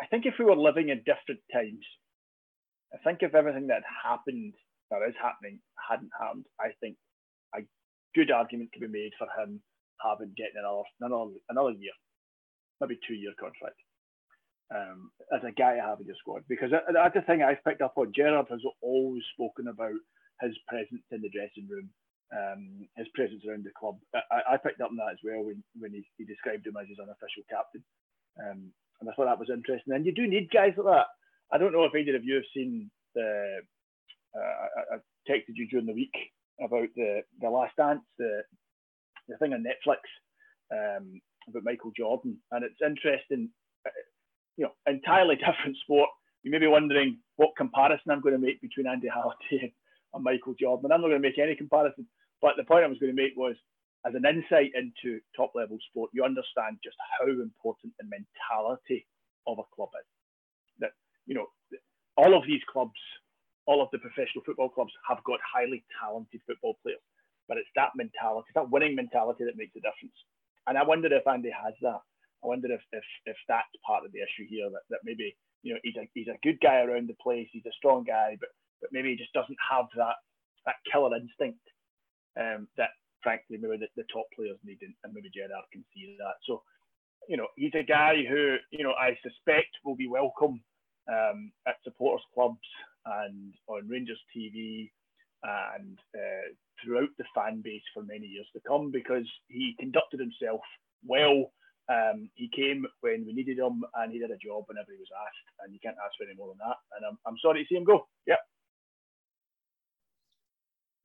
I think if we were living in different times, I think if everything that happened that is happening hadn't happened, I think a good argument could be made for him having getting another another another year, maybe two year contract. Um, as a guy to have in your squad because that's the thing I've picked up on. Gerrard has always spoken about his presence in the dressing room, um, his presence around the club. I, I, picked up on that as well when, when he, he described him as his unofficial captain. Um, and I thought that was interesting. And you do need guys like that. I don't know if either of you have seen the. Uh, I, I, texted you during the week about the the Last Dance, the the thing on Netflix um, about Michael Jordan, and it's interesting. Uh, you know, entirely different sport. You may be wondering what comparison I'm going to make between Andy Halliday and Michael Jordan. I'm not going to make any comparison, but the point I was going to make was as an insight into top level sport, you understand just how important the mentality of a club is. You know, all of these clubs, all of the professional football clubs have got highly talented football players, but it's that mentality, that winning mentality that makes a difference. And I wonder if Andy has that. I wonder if if, if that's part of the issue here, that, that maybe you know he's a he's a good guy around the place, he's a strong guy, but but maybe he just doesn't have that that killer instinct um, that frankly maybe the, the top players need, and maybe Gerrard can see that. So you know he's a guy who you know I suspect will be welcome um, at supporters clubs and on Rangers TV and uh, throughout the fan base for many years to come because he conducted himself well. Um, he came when we needed him and he did a job whenever he was asked, and you can't ask for any more than that. And I'm, I'm sorry to see him go. Yeah.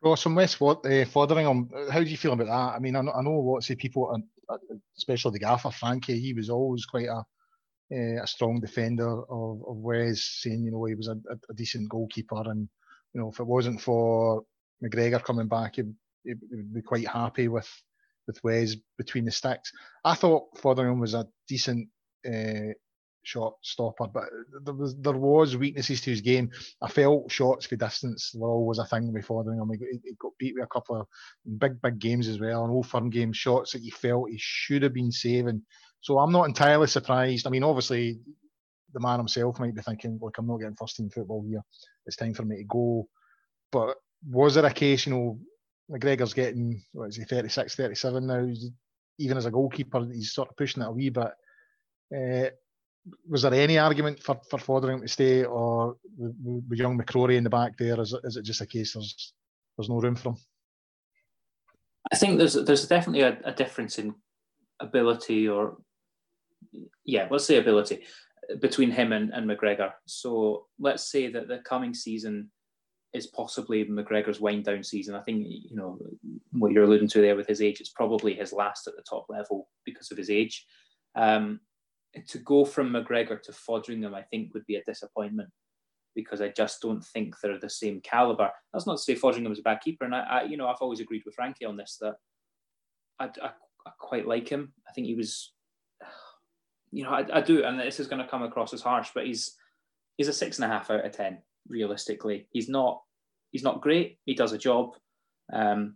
Ross, from West what, uh, Foderingham, how do you feel about that? I mean, I know, I know lots of people, especially the gaffer, Frankie, he was always quite a uh, a strong defender of, of Wes, saying, you know, he was a, a, decent goalkeeper. And, you know, if it wasn't for McGregor coming back, he, he would be quite happy with with Wes between the sticks. I thought Foderingham was a decent uh, shot stopper, but there was there was weaknesses to his game. I felt shots for distance were always a thing with Foderingham. He, he got beat with a couple of big big games as well, and old firm game shots that he felt he should have been saving. So I'm not entirely surprised. I mean, obviously the man himself might be thinking, look, I'm not getting first team football here. It's time for me to go. But was there a case, you know, McGregor's getting, what is he, 36, 37 now? Even as a goalkeeper, he's sort of pushing it a wee bit. Uh, was there any argument for, for Foderingham to stay, or with young McCrorie in the back there? Is it, is it just a case there's there's no room for him? I think there's there's definitely a, a difference in ability, or yeah, let's say ability between him and, and McGregor. So let's say that the coming season is possibly McGregor's wind down season. I think you know what you're alluding to there with his age. It's probably his last at the top level because of his age. Um, to go from McGregor to Foderingham, I think would be a disappointment because I just don't think they're the same caliber. That's not to say Foderingham is a bad keeper, and I, I you know, I've always agreed with Frankie on this that I, I, I quite like him. I think he was, you know, I, I do, and this is going to come across as harsh, but he's he's a six and a half out of ten. Realistically, he's not he's not great. He does a job, um,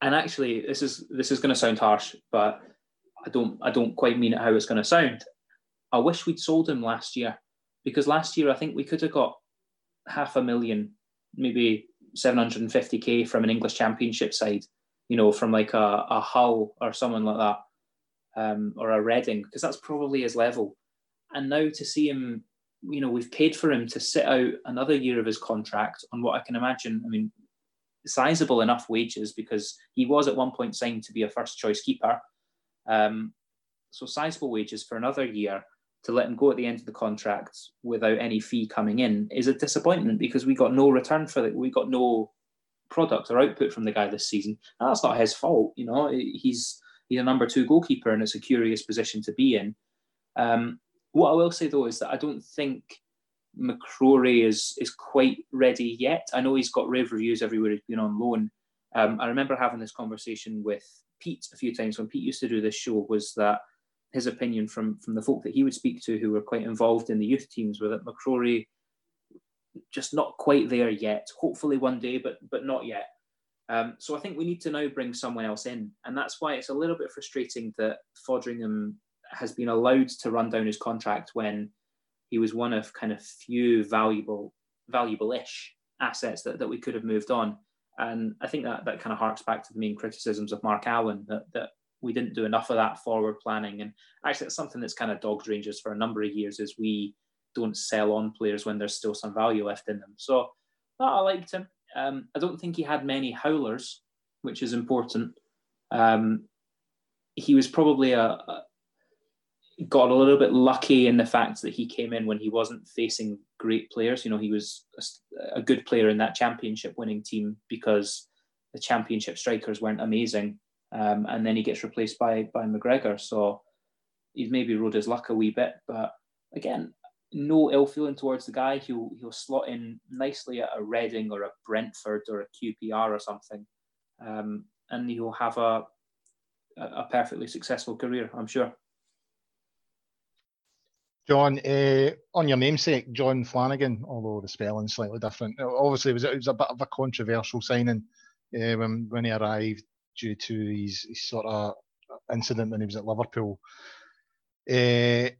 and actually, this is this is going to sound harsh, but I don't I don't quite mean it how it's going to sound. I wish we'd sold him last year because last year I think we could have got half a million, maybe 750k from an English Championship side, you know, from like a, a Hull or someone like that, um, or a Reading, because that's probably his level. And now to see him, you know, we've paid for him to sit out another year of his contract on what I can imagine. I mean, sizable enough wages because he was at one point signed to be a first choice keeper um, so sizable wages for another year to let him go at the end of the contract without any fee coming in is a disappointment because we got no return for it. We got no product or output from the guy this season. And that's not his fault, you know. He's he's a number two goalkeeper, and it's a curious position to be in. Um, what I will say though is that I don't think McCrorie is is quite ready yet. I know he's got rave reviews everywhere he's been on loan. Um, I remember having this conversation with Pete a few times when Pete used to do this show was that his opinion from from the folk that he would speak to who were quite involved in the youth teams were that McCrorie just not quite there yet. Hopefully one day, but but not yet. Um, so I think we need to now bring someone else in, and that's why it's a little bit frustrating that Foderingham has been allowed to run down his contract when he was one of kind of few valuable valuable-ish assets that, that we could have moved on. And I think that that kind of harks back to the main criticisms of Mark Allen that, that we didn't do enough of that forward planning. And actually, it's something that's kind of dogged Rangers for a number of years is we don't sell on players when there's still some value left in them. So that I liked him. Um, I don't think he had many howlers, which is important. Um, he was probably a, a, got a little bit lucky in the fact that he came in when he wasn't facing great players. You know, he was a, a good player in that championship winning team because the championship strikers weren't amazing. Um, and then he gets replaced by by McGregor. So he's maybe rode his luck a wee bit, but again, no ill feeling towards the guy. He'll he'll slot in nicely at a Reading or a Brentford or a QPR or something, um, and he'll have a a perfectly successful career, I'm sure. John, uh, on your namesake, John Flanagan, although the spelling's slightly different. Obviously, it was, it was a bit of a controversial signing uh, when, when he arrived due to his, his, sort of incident when he was at Liverpool. Uh,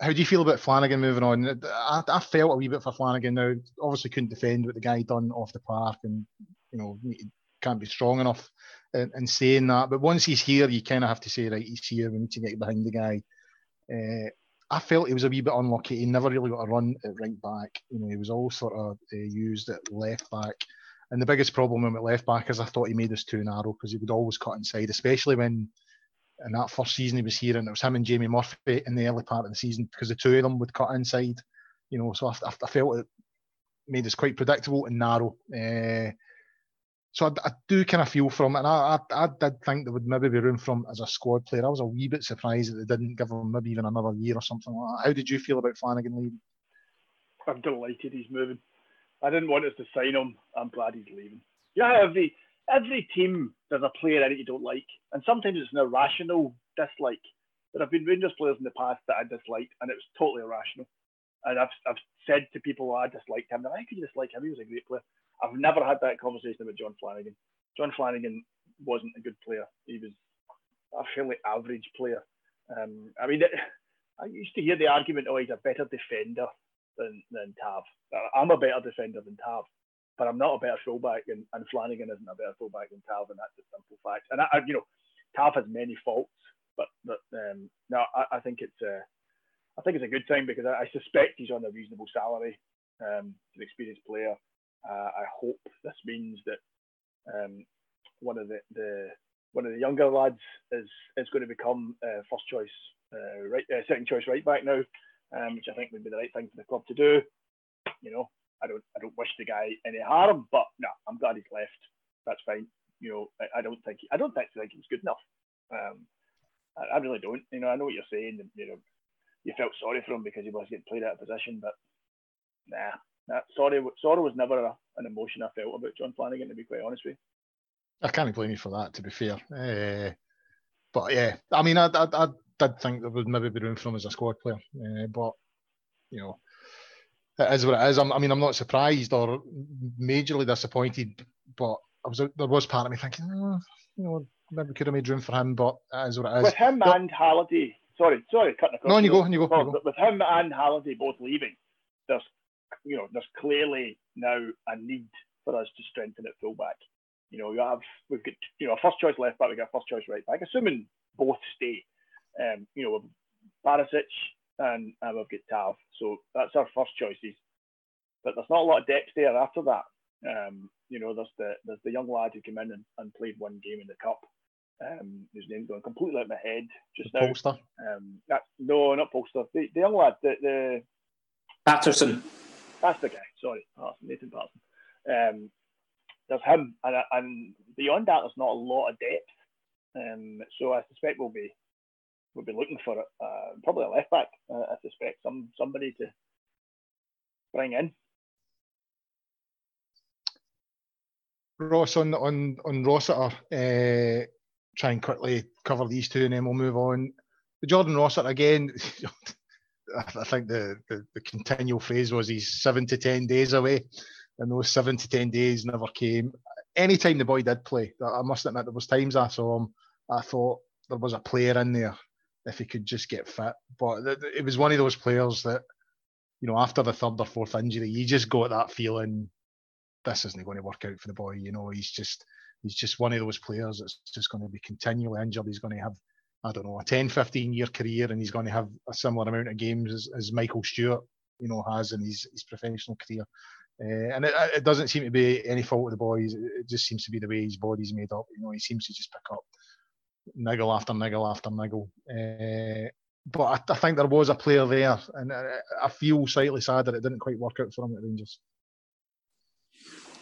how do you feel about Flanagan moving on? I, I, felt a wee bit for Flanagan now. Obviously, couldn't defend what the guy done off the park, and you know can't be strong enough in, in saying that. But once he's here, you kind of have to say, right, he's here. We need to get behind the guy. Uh, I felt he was a wee bit unlucky. He never really got a run at right back. You know, he was all sort of uh, used at left back. And the biggest problem with left back is I thought he made us too narrow because he would always cut inside, especially when in that first season he was here and it was him and Jamie Murphy in the early part of the season because the two of them would cut inside. You know, so I, I felt it made us quite predictable and narrow. Uh, so I, I, do kind of feel from it. And I, I, I, did think there would maybe be room for him as a squad player. I was a wee bit surprised that they didn't give him maybe even another year or something like. How did you feel about Flanagan leaving? I'm delighted he's moving. I didn't want us to sign him. I'm glad he's leaving. Yeah, every every team there's a player in it you don't like, and sometimes it's an irrational dislike. There have been Rangers players in the past that I disliked, and it was totally irrational. And I've, I've said to people, oh, I disliked him. How could dislike him? He was a great player. I've never had that conversation with John Flanagan. John Flanagan wasn't a good player. He was a fairly average player. Um, I mean, I used to hear the argument, oh, he's a better defender than, than Tav. I'm a better defender than Tav, but I'm not a better fullback, and, and Flanagan isn't a better fullback than and that's a simple fact. And, I, you know, Tav has many faults, but, but um, no, I, I think it's a, I think it's a good thing because I, I suspect he's on a reasonable salary. Um, he's an experienced player. Uh, I hope this means that um, one of the, the one of the younger lads is is going to become uh, first choice uh, right uh, second choice right back now, um, which I think would be the right thing for the club to do. You know, I don't I don't wish the guy any harm, but no, I'm glad he's left. That's fine. You know, I, I don't think he, I don't actually think he was good enough. Um, I, I, really don't. You know, I know what you're saying. You know, you felt sorry for him because he was getting played out of position, but nah, that sorry, sorrow was never a, an emotion I felt about John Flanagan. To be quite honest with you, I can't blame you for that. To be fair, uh, but yeah, I mean, I, I, I, did think there would maybe be room for him as a squad player, uh, but you know, it is what it is. I'm, I mean, I'm not surprised or majorly disappointed, but I was there was part of me thinking, oh, you know, maybe could have made room for him, but it is what it is. With him but, and Halliday, sorry, sorry, cutting across. No, on you go, on you go. You go. With him and Halliday both leaving, there's you know, there's clearly now a need for us to strengthen at fullback. You know, you have we've got you know a first choice left back, we've got a first choice right back, assuming both stay. Um, you know, Barisic and, and we've got Tav, so that's our first choices. But there's not a lot of depth there after that. Um, you know, there's the there's the young lad who came in and, and played one game in the cup. Um, his name's going completely out of my head just the now. Polster. Um, that, no, not Polster. The, the young lad, the, the Patterson. That's the guy. Sorry, Patterson, Nathan Patterson. Um, there's him, and, and beyond that, there's not a lot of depth. Um, so I suspect we'll be we'll be looking for uh, probably a left back. Uh, I suspect some somebody to bring in. Ross on on on Rossiter. Uh, try and quickly cover these two, and then we'll move on. The Jordan Rossiter again. I think the, the, the, continual phrase was he's seven to ten days away, and those seven to ten days never came. Anytime the boy did play, I must admit there was times I saw him, I thought there was a player in there if he could just get fit. But it was one of those players that, you know, after the third or fourth injury, you just got that feeling this isn't going to work out for the boy. You know, he's just he's just one of those players that's just going to be continually injured. He's going to have I don't know, a 10, 15 year career and he's going to have a similar amount of games as, as Michael Stewart, you know, has in his, his professional career. Uh, and it, it, doesn't seem to be any fault of the boys. It just seems to be the way his body's made up. You know, he seems to just pick up niggle after niggle after niggle. Uh, but I, I, think there was a player there, and I, I feel slightly sad that it didn't quite work out for him at Rangers.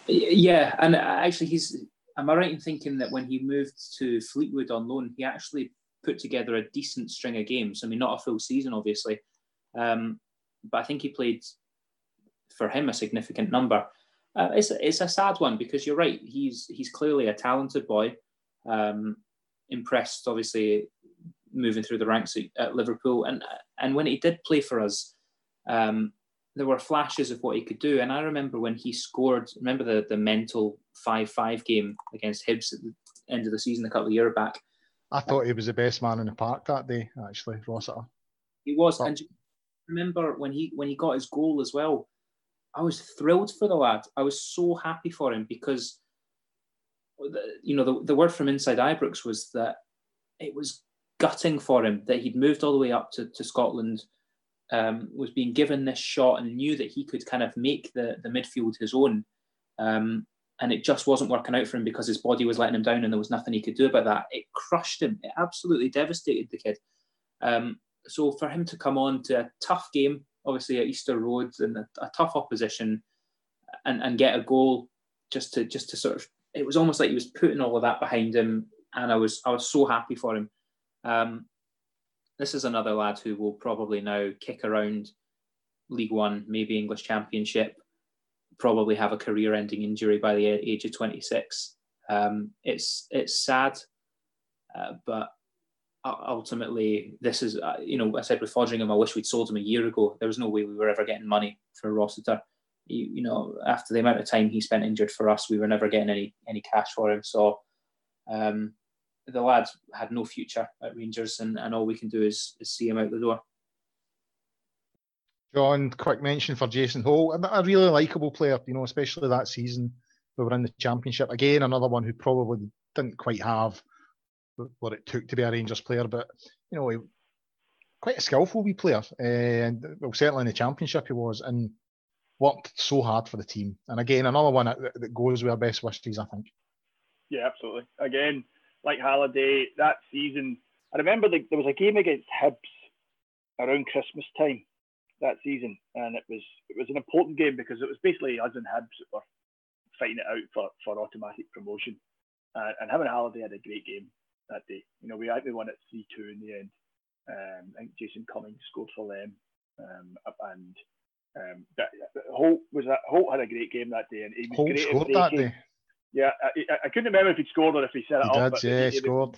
Yeah, and actually, he's. Am I right in thinking that when he moved to Fleetwood on loan, he actually put together a decent string of games. I mean, not a full season, obviously, um, but I think he played for him a significant number. Uh, it's it's a sad one because you're right. He's he's clearly a talented boy. Um, impressed, obviously, moving through the ranks at, at Liverpool. And and when he did play for us, um, there were flashes of what he could do. And I remember when he scored. Remember the the mental five five game against Hibs at the end of the season a couple of years back. I thought he was the best man in the park that day. Actually, Rossiter. He was, and remember when he when he got his goal as well. I was thrilled for the lad. I was so happy for him because, you know, the, the word from inside Ibrox was that it was gutting for him that he'd moved all the way up to, to Scotland, um, was being given this shot and knew that he could kind of make the, the midfield his own. Um, and it just wasn't working out for him because his body was letting him down and there was nothing he could do about that. It crushed him. It absolutely devastated the kid. Um, so for him to come on to a tough game, obviously at Easter Road and a, a tough opposition, and, and get a goal just to just to sort of it was almost like he was putting all of that behind him, and I was I was so happy for him. Um, this is another lad who will probably now kick around League One, maybe English Championship, probably have a career-ending injury by the age of 26. Um, it's it's sad, uh, but ultimately, this is uh, you know I said with Foderingham, I wish we'd sold him a year ago. There was no way we were ever getting money for Rossiter. You, you know, after the amount of time he spent injured for us, we were never getting any any cash for him. So um, the lads had no future at Rangers, and, and all we can do is, is see him out the door. John, quick mention for Jason Holt, a really likable player, you know, especially that season we were in the championship. Again, another one who probably didn't quite have what it took to be a Rangers player, but you know, quite a skillful wee player, and well, certainly in the championship he was, and worked so hard for the team. And again, another one that, that goes with our best wishes, I think. Yeah, absolutely. Again, like Halliday, that season, I remember the, there was a game against Hibs around Christmas time that season, and it was it was an important game because it was basically us and Hibs that were fighting it out for, for automatic promotion. Uh, and and Halliday had a great game that day. You know, we actually won at three two in the end. Um, I think Jason Cummings scored for them, um, and um, that, Holt was that Holt had a great game that day, and he was Holt great scored that day. Yeah, I, I, couldn't remember if he'd scored or if he set it he up. Did, yeah, he, scored.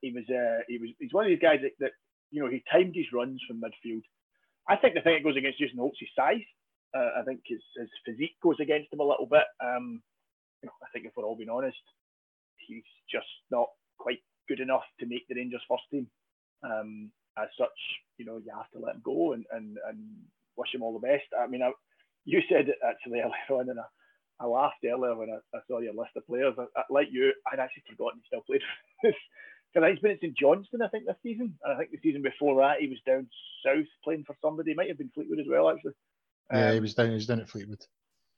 He was, uh, he was, he's one of these guys that, that, you know, he timed his runs from midfield. I think the thing that goes against Jason Holt's his size. Uh, I think his, his physique goes against him a little bit. Um, I think if we're all being honest, he's just not quite good enough to make the Rangers first team. Um, as such, you know, you have to let him go and, and, and wish him all the best. I mean, I, you said it actually earlier on, and I, I laughed earlier when I, I, saw your list of players. I, like you, I'd actually forgotten he still played for Because he's been at St Johnstone, I think, this season. And I think the season before that, he was down south playing for somebody. He might have been Fleetwood as well, actually. Yeah, um, he was down. He was down at Fleetwood.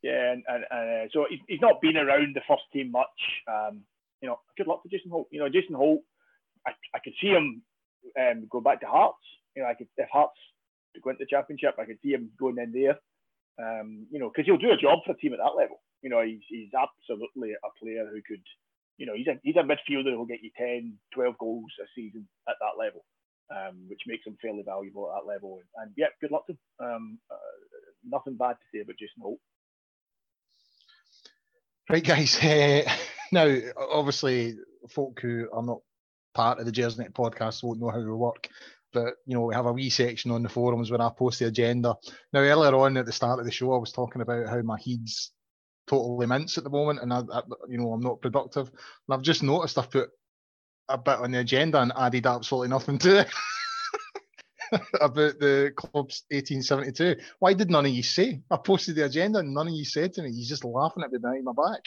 Yeah, and, and, and uh, so he's, he's not been around the first team much. Um, you know, good luck to Jason Holt. You know, Jason Holt, I, I could see him um, go back to Hearts. You know, I could if Hearts go into the championship, I could see him going in there. Um, you know, because he'll do a job for a team at that level. You know, he's, he's absolutely a player who could, you know, he's a, he's a midfielder who'll get you 10, 12 goals a season at that level, um, which makes him fairly valuable at that level. And, and yeah, good luck to him. Um, uh, nothing bad to say about Jason Holt. Right, guys. Uh, now, obviously, folk who are not part of the Gersnet podcast won't know how we work, but you know, we have a wee section on the forums where I post the agenda. Now, earlier on at the start of the show, I was talking about how my head's totally mince at the moment, and I, I, you know, I'm not productive. And I've just noticed I've put a bit on the agenda and added absolutely nothing to it. about the club's 1872. Why did none of you say? I posted the agenda and none of you said to me. He's just laughing at me behind my back.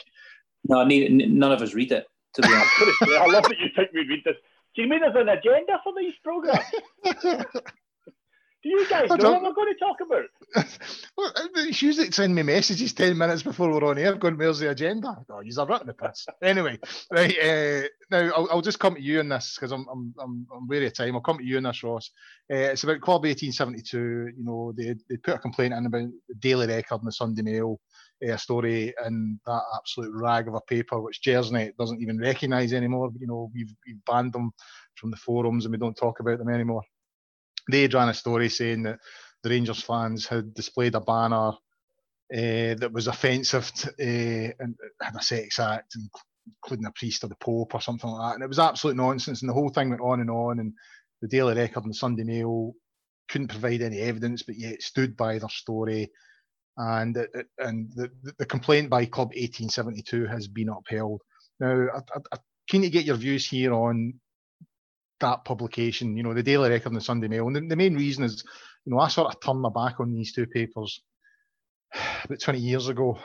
No, none of us read it. To be honest, I love that you think we read this. Do you mean there's an agenda for these programs? Do you guys know what we're going to talk about? well, it's usually to send me messages 10 minutes before we're on air going, where's the agenda? Oh, you've written the piss. anyway, right, uh, now I'll, I'll, just come to you on this because I'm, I'm, I'm, I'm wary of time. I'll come to you on this, Ross. Uh, it's about Club 1872. You know, they, they put a complaint in about the Daily Record and the Sunday Mail uh, story in that absolute rag of a paper which Gersnet doesn't even recognise anymore. You know, we've, we've banned them from the forums and we don't talk about them anymore they ran a story saying that the Rangers fans had displayed a banner uh, that was offensive uh, and had a sex act including a priest or the Pope or something like that. And it was absolute nonsense. And the whole thing went on and on. And the Daily Record and the Sunday Mail couldn't provide any evidence, but yet stood by their story. And and the, the complaint by Club 1872 has been upheld. Now, I, I, get your views here on that publication, you know, the Daily Record and the Sunday Mail. And the, the main reason is, you know, I sort of turned my back on these two papers about 20 years ago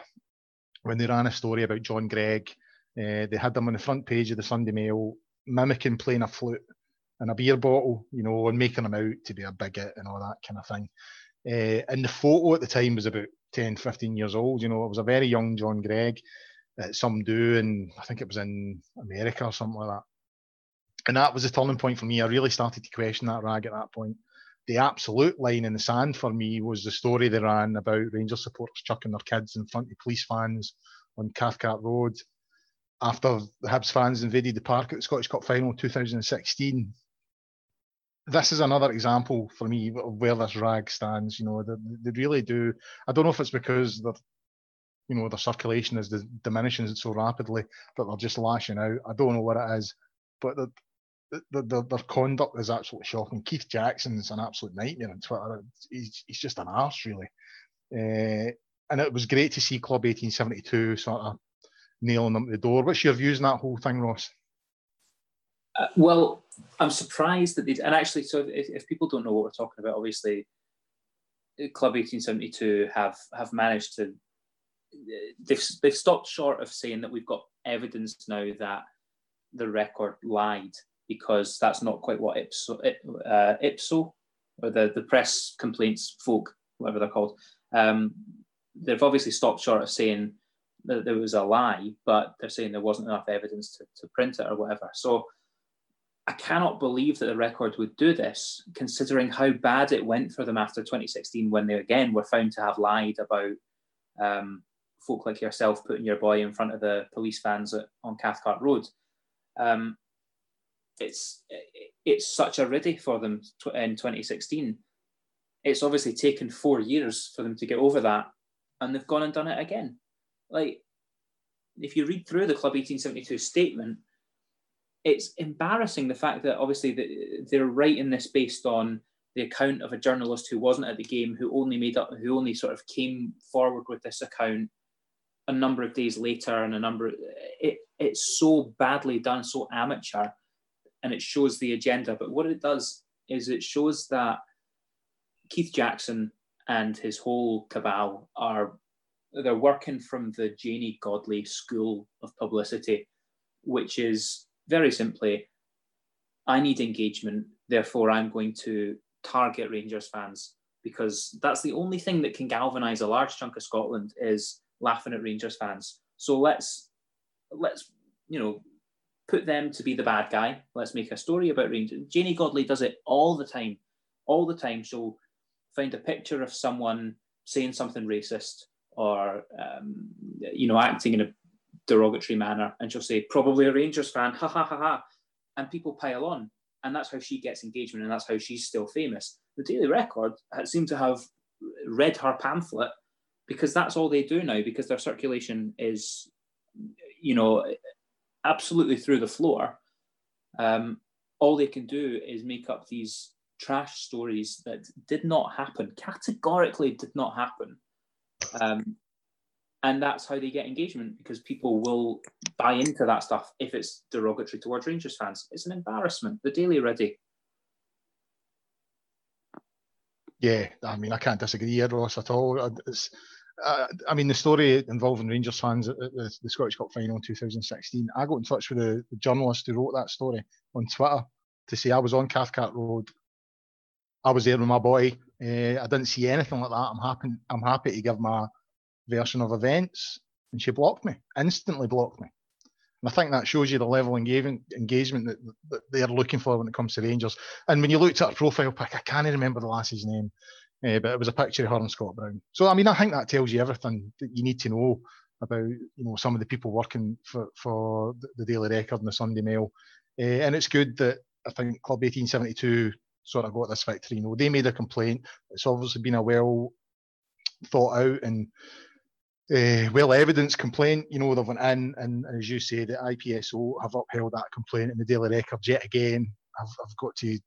when they ran a story about John Greig. Uh, they had them on the front page of the Sunday Mail, mimicking playing a flute and a beer bottle, you know, and making them out to be a bigot and all that kind of thing. Uh, and the photo at the time was about 10, 15 years old. You know, it was a very young John Greig at some do, and I think it was in America or something like that. And that was a turning point for me. I really started to question that rag at that point. The absolute line in the sand for me was the story they ran about Rangers supporters chucking their kids in front of police fans on Cathcart Road after the Hibs fans invaded the park at the Scottish Cup final 2016 this is another example for me of where this rag stands. You know, they, they really do. I don't know if it's because they're, you know, their circulation is diminishing so rapidly that they're just lashing out. I don't know what it is, but the, the, the, their conduct is absolutely shocking. Keith Jackson's an absolute nightmare on Twitter. He's, he's just an arse, really. Uh, and it was great to see Club 1872 sort of nailing them at the door. What's your views on that whole thing, Ross? Uh, well, I'm surprised that they and actually, so if, if, people don't know what we're talking about, obviously, Club 1872 have have managed to they've they've stopped short of saying that we've got evidence now that the record lied because that's not quite what Ipso uh, Ipso or the the press complaints folk whatever they're called um, they've obviously stopped short of saying that there was a lie, but they're saying there wasn't enough evidence to, to print it or whatever. So I cannot believe that the record would do this, considering how bad it went for them after 2016 when they again were found to have lied about um, folk like yourself putting your boy in front of the police vans at, on Cathcart Road. Um, it's it's such a riddy for them in 2016. It's obviously taken four years for them to get over that, and they've gone and done it again. Like, if you read through the Club 1872 statement, it's embarrassing the fact that obviously they're writing this based on the account of a journalist who wasn't at the game, who only made up, who only sort of came forward with this account a number of days later, and a number. It it's so badly done, so amateur, and it shows the agenda. But what it does is it shows that Keith Jackson and his whole cabal are they're working from the Janey Godley school of publicity, which is very simply, I need engagement, therefore I'm going to target Rangers fans because that's the only thing that can galvanise a large chunk of Scotland is laughing at Rangers fans. So let's let's you know put them to be the bad guy. Let's make a story about Rangers. Janey Godley does it all the time, all the time. She'll find a picture of someone saying something racist or um, you know acting in a derogatory manner and she'll say, probably a Rangers fan, ha ha ha ha. And people pile on. And that's how she gets engagement and that's how she's still famous. The Daily Record seemed to have read her pamphlet because that's all they do now because their circulation is, you know, absolutely through the floor. Um, all they can do is make up these trash stories that did not happen, categorically did not happen. Um, and that's how they get engagement because people will buy into that stuff if it's derogatory towards Rangers fans. It's an embarrassment. The Daily Ready. Yeah, I mean, I can't disagree here, Ross, at all. Uh, I mean, the story involving Rangers fans at the, the, Scottish Cup final in 2016, I got in touch with the, the, journalist who wrote that story on Twitter to say I was on Cathcart Road. I was there with my boy. Uh, I didn't see anything like that. I'm happy. I'm happy to give my version of events, and she blocked me, instantly blocked me. And I think that shows you the level of engagement, that, that they're looking for when it comes to Rangers. And when you looked at her profile pic, I can't remember the lass's name, uh, but it was a picture of her and Scott Brown. So I mean, I think that tells you everything that you need to know about you know some of the people working for for the Daily Record and the Sunday Mail. Uh, and it's good that I think Club 1872 sort of got this victory. You know, they made a complaint. It's obviously been a well thought out and uh, well evidenced complaint. You know, they've went in, and, and, as you say, the IPSO have upheld that complaint, and the Daily Record yet again have, have got to,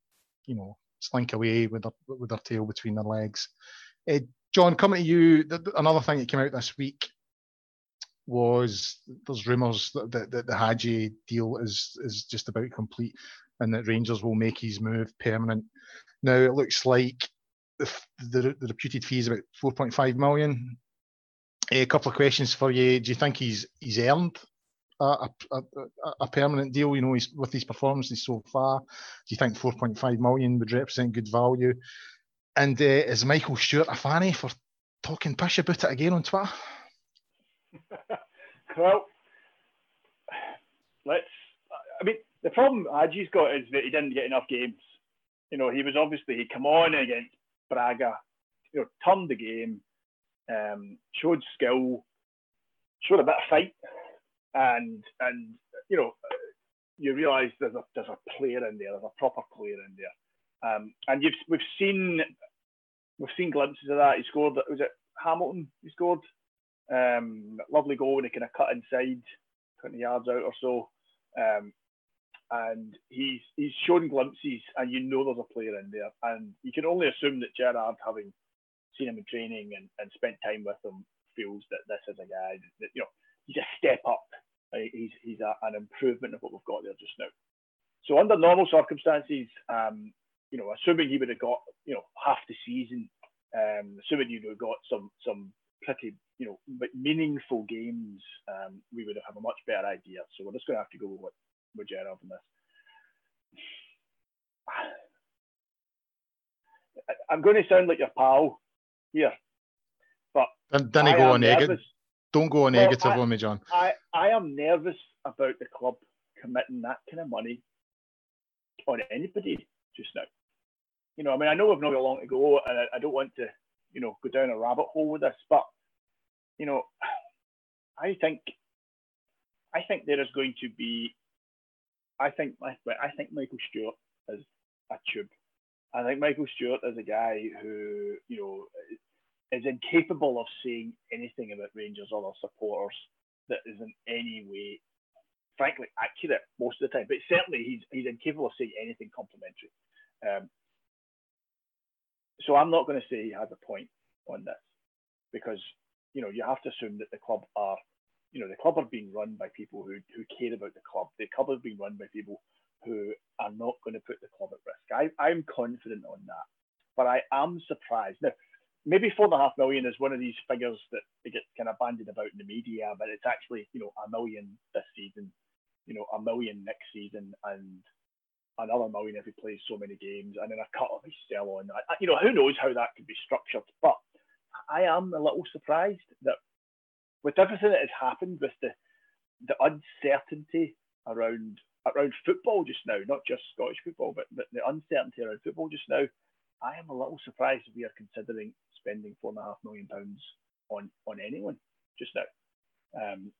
you know, slink away with their with their tail between their legs. Uh, John, coming to you, another thing that came out this week was there's rumours that, that, that, the Hagi deal is is just about complete, and that Rangers will make his move permanent. Now it looks like the the, the reputed fee is about 4.5 million. A couple of questions for you. Do you think he's he's earned a, a, a, permanent deal? You know, he's, with his performances so far, do you think 4.5 million would represent good value? And uh, is Michael Stewart a fanny for talking pish about it again on Twitter? well, let's. I mean, the problem Hagi's got is that he didn't get enough games. You know, he was obviously he come on against Braga, you know, turned the game, um, showed skill, showed a bit of fight, and and you know, you realise there's a there's a player in there, there's a proper player in there, um, and you've we've seen we've seen glimpses of that. He scored. Was it Hamilton? He scored um, lovely goal and he kind of cut inside, 20 yards out or so. Um, and he's he's shown glimpses, and you know there's a player in there. And you can only assume that Gerrard, having seen him in training and, and spent time with him, feels that this is a guy that, you know, he's a step up. He's, he's a, an improvement of what we've got there just now. So under normal circumstances, um, you know, assuming he would have got, you know, half the season, um, assuming you would have got some some pretty, you know, meaningful games, um, we would have a much better idea. So we're just going to have to go with what with Gerrard on this. I'm going to sound like your pal here, but don't, don't go on negative. Don't go on negative I, on me, John. I, I am nervous about the club committing that kind of money on anybody just now. You know, I mean, I know we've not got long to go, and I, I don't want to you know, go down a rabbit hole with this. But, you know, I think, I think there is going to be, I think, I think Michael Stewart is a tube. I think Michael Stewart is a guy who, you know, is incapable of saying anything about Rangers or their supporters that is in any way, frankly, accurate most of the time. But certainly, he's he's incapable of saying anything complimentary. Um, so I'm not going to say he has a point on this because you know you have to assume that the club are you know the club are being run by people who, who care about the club. The club is being run by people who are not going to put the club at risk. I, I'm confident on that, but I am surprised now. Maybe four and a half million is one of these figures that get kind of bandied about in the media, but it's actually you know a million this season, you know a million next season, and another million if he plays so many games, and then a cut of his sell on. I, you know, who knows how that could be structured? But I am a little surprised that with everything that has happened, with the the uncertainty around around football just now, not just Scottish football, but, but the uncertainty around football just now, I am a little surprised we are considering spending four and a half million pounds on on anyone just now. Um,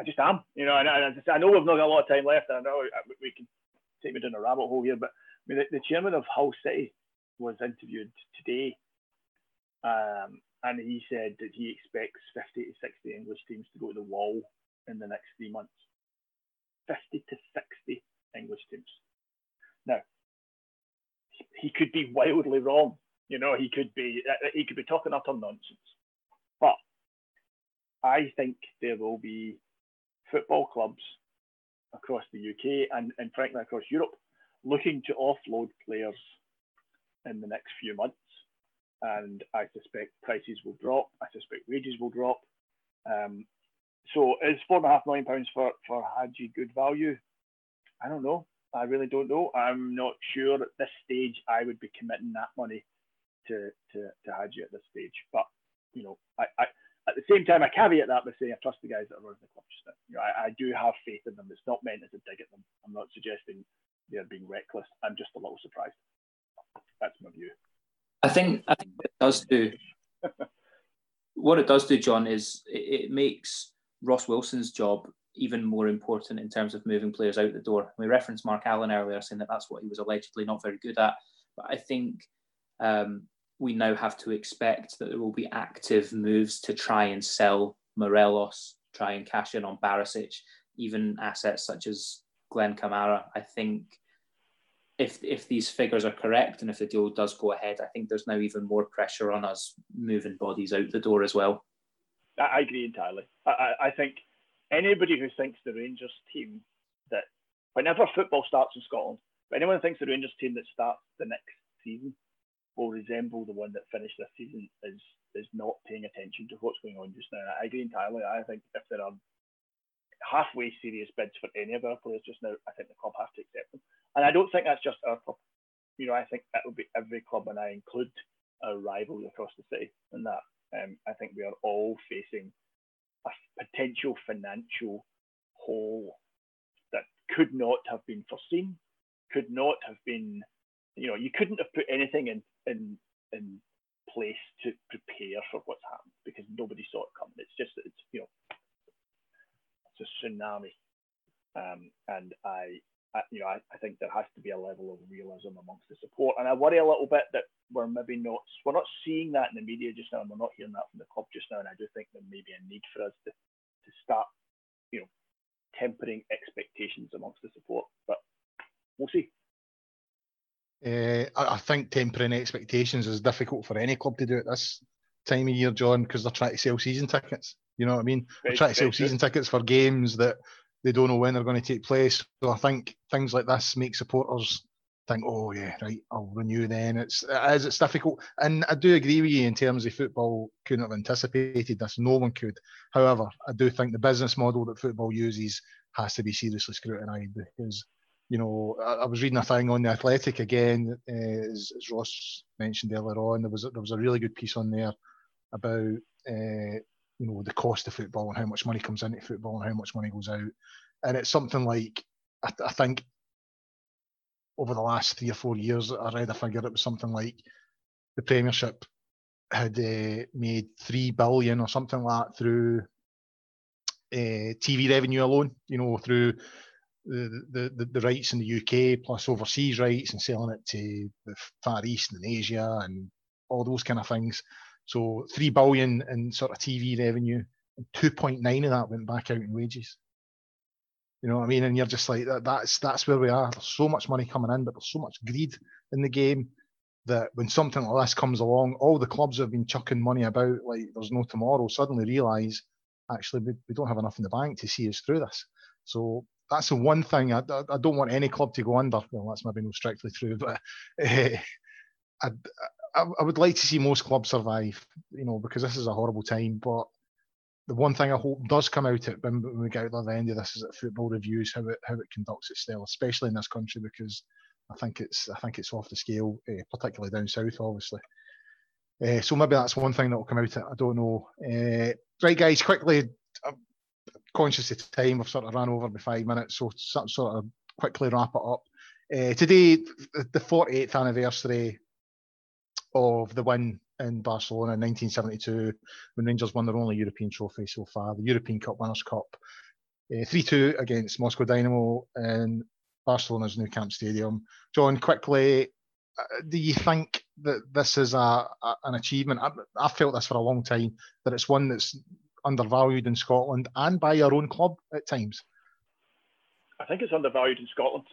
I just am, you know, and I, I, know we've not got a lot of time left, and I know we can take me down a rabbit hole here, but I mean, the, the chairman of Hull City was interviewed today, um, and he said that he expects 50 to 60 English teams to go to the wall in the next three months. 50 to 60 English teams. Now, he could be wildly wrong. You know, he could be he could be talking utter nonsense. But I think there will be football clubs across the UK and, and frankly across Europe looking to offload players in the next few months. And I suspect prices will drop. I suspect wages will drop. Um, so is four and a half million pounds for, for Hagi good value? I don't know. I really don't know. I'm not sure at this stage I would be committing that money to to, to Hagi at this stage. But you know, I, I at the same time, I caveat that by saying I trust the guys that are running the club just now. You know, I, I, do have faith in them. It's not meant as a dig at them. I'm not suggesting they're being reckless. I'm just a little surprised. That's my view. I think I think it does do what it does do, John, is it, it, makes Ross Wilson's job even more important in terms of moving players out the door. We referenced Mark Allen earlier, saying that that's what he was allegedly not very good at. But I think um, we now have to expect that there will be active moves to try and sell Morelos, try and cash in on Barisic, even assets such as Glenn Kamara. I think if if these figures are correct and if the deal does go ahead, I think there's now even more pressure on us moving bodies out the door as well. I agree entirely. I, I think anybody who thinks the Rangers team that whenever football starts in Scotland, anyone who thinks the Rangers team that starts the next season will resemble the one that finished this season is is not paying attention to what's going on just now. I agree entirely. I think if there are halfway serious bids for any of our players just now, I think the club have to accept them. And I don't think that's just our club. You know, I think that would be every club, and I include our rivals across the city in that. Um, I think we are all facing a potential financial hole that could not have been foreseen, could not have been, you know, you couldn't have put anything in in in place to prepare for what's happened because nobody saw it coming. It's just it's you know it's a tsunami, um, and I, I you know I, I, think there has to be a level of realism amongst the support, and I worry a little bit that we're maybe not we're not seeing that in the media just now, and we're not hearing that from the club just now, and I do think there may be a need for us to to start you know tempering expectations amongst the support, but we'll see. Uh, I, I, think tempering expectations is difficult for any club to do at this time of year, John, because they're trying to sell season tickets. You know what I mean? They're trying to sell season tickets for games that they don't know when they're going to take place. So I think things like this make supporters think, oh yeah, right, I'll renew then. It's as it's difficult, and I do agree with you in terms of football couldn't have anticipated this. No one could. However, I do think the business model that football uses has to be seriously scrutinised because you know, I, was reading a thing on the Athletic again, uh, as, as, Ross mentioned earlier on. There was a, there was a really good piece on there about uh, you know the cost of football and how much money comes into football and how much money goes out, and it's something like I, I think over the last three or four years, I read a figure it was something like the Premiership had uh, made three billion or something like that through uh, TV revenue alone. You know, through the, the, the rights in the UK plus overseas rights and selling it to the Far East and Asia and all those kind of things. So three billion in sort of TV revenue, 2.9 of that went back out in wages. You know what I mean? And you're just like that, that's that's where we are. There's so much money coming in, but there's so much greed in the game that when something like this comes along, all the clubs have been chucking money about like there's no tomorrow, suddenly realise actually we, we don't have enough in the bank to see us through this. So that's the one thing I, I, don't want any club to go under. Well, that's maybe not strictly true, but uh, I, I, would like to see most clubs survive, you know, because this is a horrible time. But the one thing I hope does come out it when, we get out the end of this is that football reviews how it how it conducts itself, especially in this country, because I think it's I think it's off the scale, uh, particularly down south, obviously. Uh, so maybe that's one thing that will come out. I don't know. Uh, right, guys, quickly conscious of time, we've sort of ran over by five minutes, so sort of quickly wrap it up. Uh, today, the 48th anniversary of the win in Barcelona in 1972, when Rangers won their only European trophy so far, the European Cup Winners' Cup. Uh, 3 2 against Moscow Dynamo in Barcelona's Nou Camp Stadium. John, quickly, uh, do you think that this is a, a an achievement? I, I've felt this for a long time, that it's one that's undervalued in Scotland and by our own club at times? I think it's undervalued in Scotland.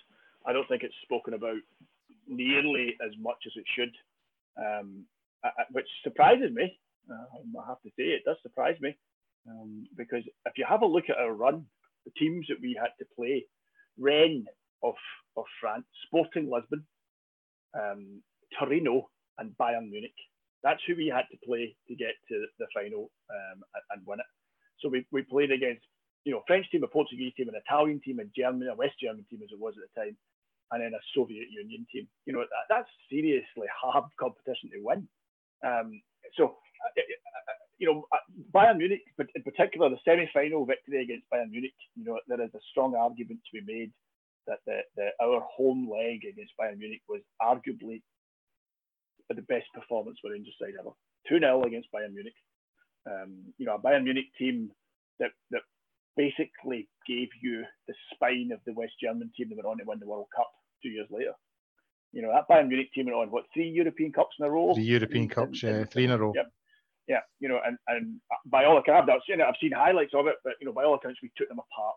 I don't think it's spoken about nearly as much as it should, um, which surprises me. Uh, I have to say, it does surprise me um, because if you have a look at our run, the teams that we had to play, Rennes of, of France, Sporting Lisbon, um, Torino, and Bayern Munich. That's who we had to play to get to the final um, and win it. So we, we played against you know French team, a Portuguese team, an Italian team, a German, a West German team as it was at the time, and then a Soviet Union team. You know that, that's seriously hard competition to win. Um, so uh, uh, uh, you know Bayern Munich, but in particular the semi-final victory against Bayern Munich. You know there is a strong argument to be made that the, the our home leg against Bayern Munich was arguably the best performance for Rangers side ever. 2 0 against Bayern Munich. Um, you know, a Bayern Munich team that, that basically gave you the spine of the West German team that went on to win the World Cup two years later. You know that Bayern Munich team went on what three European Cups in a row. The European Cups, yeah, three in a row. Yep. Yeah, you know, and, and by all accounts, I've seen it, I've seen highlights of it, but you know, by all accounts, we took them apart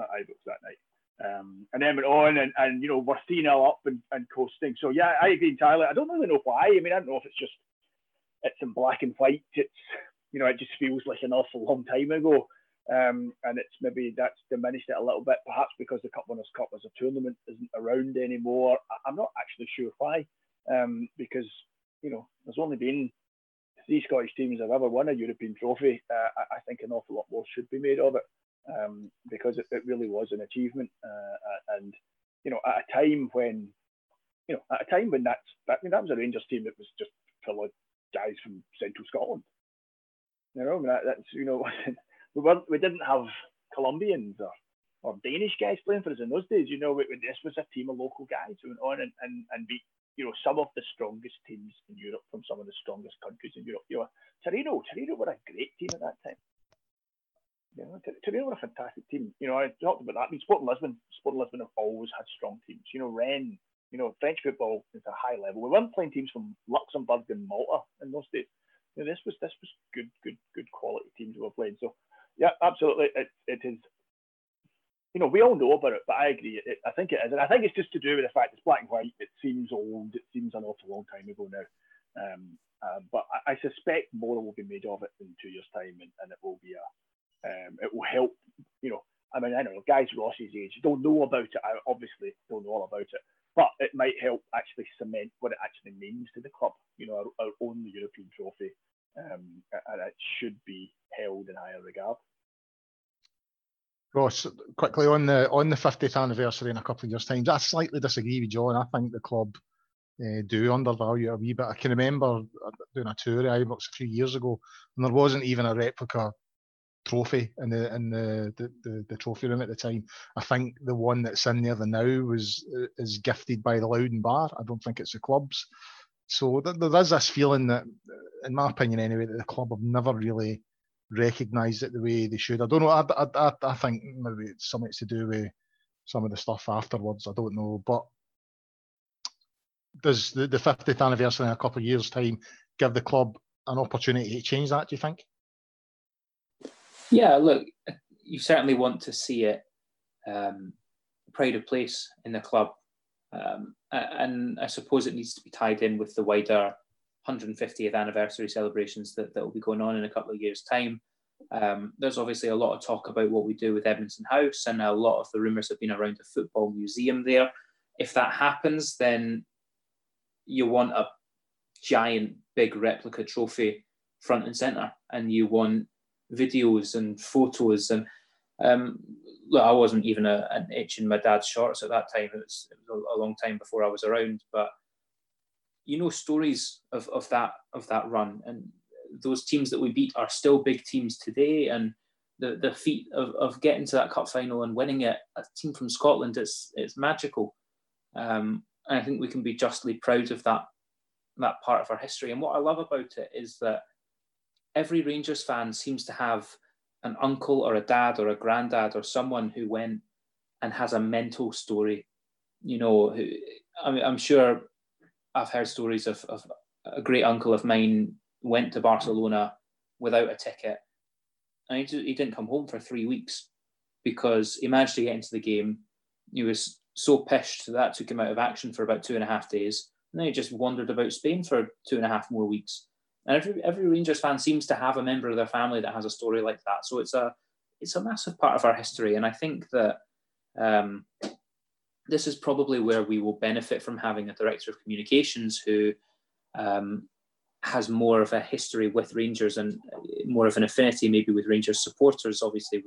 at Ibrox that night. Um, and then went on and, and you know we're 3 0 up and, and coasting. So yeah, I agree entirely. I don't really know why. I mean, I don't know if it's just it's in black and white. It's you know it just feels like an awful long time ago, um, and it's maybe that's diminished it a little bit, perhaps because the Cup Winners' Cup as a tournament isn't around anymore. I, am not actually sure why, um, because you know there's only been three Scottish teams that have ever won a European trophy. Uh, I, think an awful lot more should be made of it um, because it, it, really was an achievement. Uh, and you know, at a time when, you know, at a time when that's that, I mean, that was a Rangers team that was just full of guys from Central Scotland. You know, I mean, that, that's you know, we weren't we didn't have Colombians or or Danish guys playing for us in those days. You know, this was a team of local guys who went on and, and, and beat, you know, some of the strongest teams in Europe from some of the strongest countries in Europe. You know, Torino, Torino were a great team at that time. You know, Torino were a fantastic team. You know, I talked about that. I mean, Sporting Lisbon, Sporting Lisbon have always had strong teams. You know, Rennes, you know, French football is a high level. We weren't playing teams from Luxembourg and Malta in those days. You know, this was this was good, good, good quality teams we were playing. So, yeah, absolutely, it, it is. You know, we all know about it, but I agree. It, I think it is, and I think it's just to do with the fact it's black and white. It seems old. It seems an awful long time ago now. Um, uh, but I, I, suspect more will be made of it in two years' time, and, and it will be a um, it will help, you know. I mean, I don't know, guys Ross's age don't know about it. I obviously don't know all about it, but it might help actually cement what it actually means to the club. You know, our, our own European trophy, um, and it should be held in higher regard. Ross, quickly on the on the 50th anniversary in a couple of years' time, I slightly disagree with John. I think the club uh, do undervalue it a wee bit. I can remember doing a tour of Ibrox a few years ago, and there wasn't even a replica trophy in the in the, the, the, the, trophy room at the time. I think the one that's in there the now was uh, is gifted by the Louden Bar. I don't think it's the club's. So there is this feeling that, in my opinion anyway, that the club have never really recognised it the way they should. I don't know. I, I, I think maybe it's something to do with some of the stuff afterwards. I don't know, but does the, the 50th anniversary in a couple of years' time give the club an opportunity to change that? Do you think? Yeah, look, you certainly want to see it um, pride of place in the club. Um, and I suppose it needs to be tied in with the wider 150th anniversary celebrations that, that will be going on in a couple of years' time. Um, there's obviously a lot of talk about what we do with Edmiston House, and a lot of the rumours have been around the football museum there. If that happens, then you want a giant, big replica trophy front and centre, and you want videos and photos. And um, look, I wasn't even a, an itch in my dad's shorts at that time. It was, it was a long time before I was around, but you know stories of, of that of that run and those teams that we beat are still big teams today. And the, the feat of, of getting to that cup final and winning it a team from Scotland it's it's magical. Um, and I think we can be justly proud of that that part of our history. And what I love about it is that every Rangers fan seems to have an uncle or a dad or a granddad or someone who went and has a mental story. You know, who, I mean, I'm sure I've heard stories of, of a great uncle of mine went to Barcelona without a ticket. And he, he didn't come home for three weeks because he managed to get into the game. He was so pissed that, that took him out of action for about two and a half days. And then he just wandered about Spain for two and a half more weeks. And every every Rangers fan seems to have a member of their family that has a story like that. So it's a it's a massive part of our history, and I think that um, this is probably where we will benefit from having a director of communications who um, has more of a history with Rangers and more of an affinity maybe with Rangers supporters. Obviously,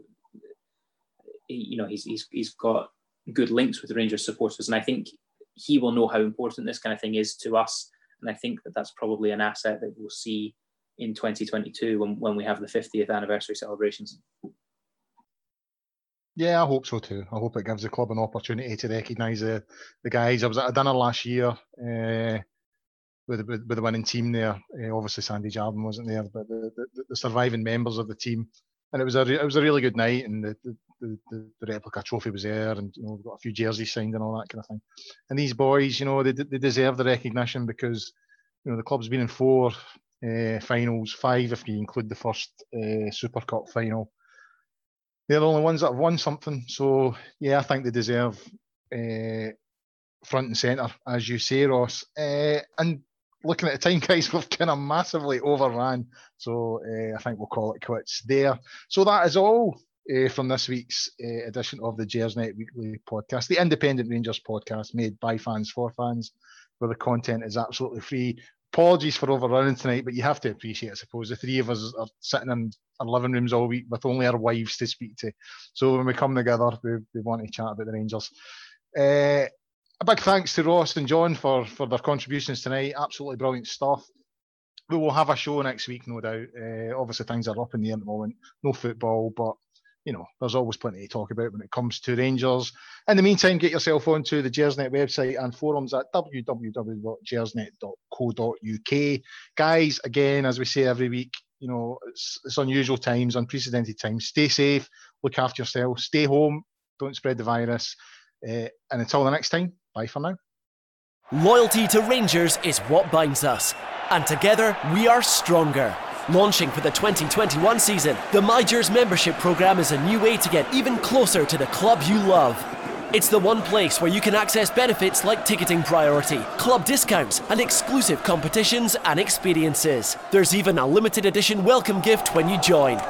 you know he's he's, he's got good links with Rangers supporters, and I think he will know how important this kind of thing is to us and I think that that's probably an asset that we'll see in 2022 when, when we have the 50th anniversary celebrations. Yeah, I hope so too. I hope it gives the club an opportunity to recognise the, the guys. I was at a dinner last year uh, with, with, with the winning team there. Uh, obviously, Sandy Jardine wasn't there, but the, the, the, surviving members of the team, and it was a it was a really good night. And the, the, the, the, the, replica trophy was there, and you know we've got a few jerseys signed and all that kind of thing. And these boys, you know, they they deserve the recognition because you know the club's been in four uh, finals, five if you include the first uh, Super Cup final. They're the only ones that have won something. So yeah, I think they deserve uh, front and centre, as you say, Ross. and looking at the time, guys, we've kind of massively overran. So uh, I think we'll call it quits there. So that is all uh, from this week's uh, edition of the Gersnet Weekly podcast, the independent Rangers podcast made by fans for fans, where the content is absolutely free. Apologies for overrunning tonight, but you have to appreciate, I suppose, the three of us are sitting in our living rooms all week with only our wives to speak to. So when we come together, we, we want to chat about the Rangers. Uh, a big thanks to Ross and John for for their contributions tonight. Absolutely brilliant stuff. We will have a show next week, no doubt. Uh, obviously, things are up in the air at the moment. No football, but you know, there's always plenty to talk about when it comes to Rangers. In the meantime, get yourself onto the Gersnet website and forums at www.gersnet.co.uk. Guys, again, as we say every week, you know, it's, it's unusual times, unprecedented times. Stay safe, look after yourself, stay home, don't spread the virus. Uh, and until the next time, Bye for now. Loyalty to Rangers is what binds us, and together we are stronger. Launching for the 2021 season, the MyGers membership program is a new way to get even closer to the club you love. It's the one place where you can access benefits like ticketing priority, club discounts, and exclusive competitions and experiences. There's even a limited edition welcome gift when you join.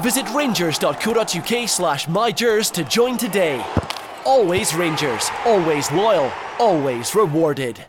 Visit rangers.co.uk slash mygers to join today. Always Rangers, always loyal, always rewarded.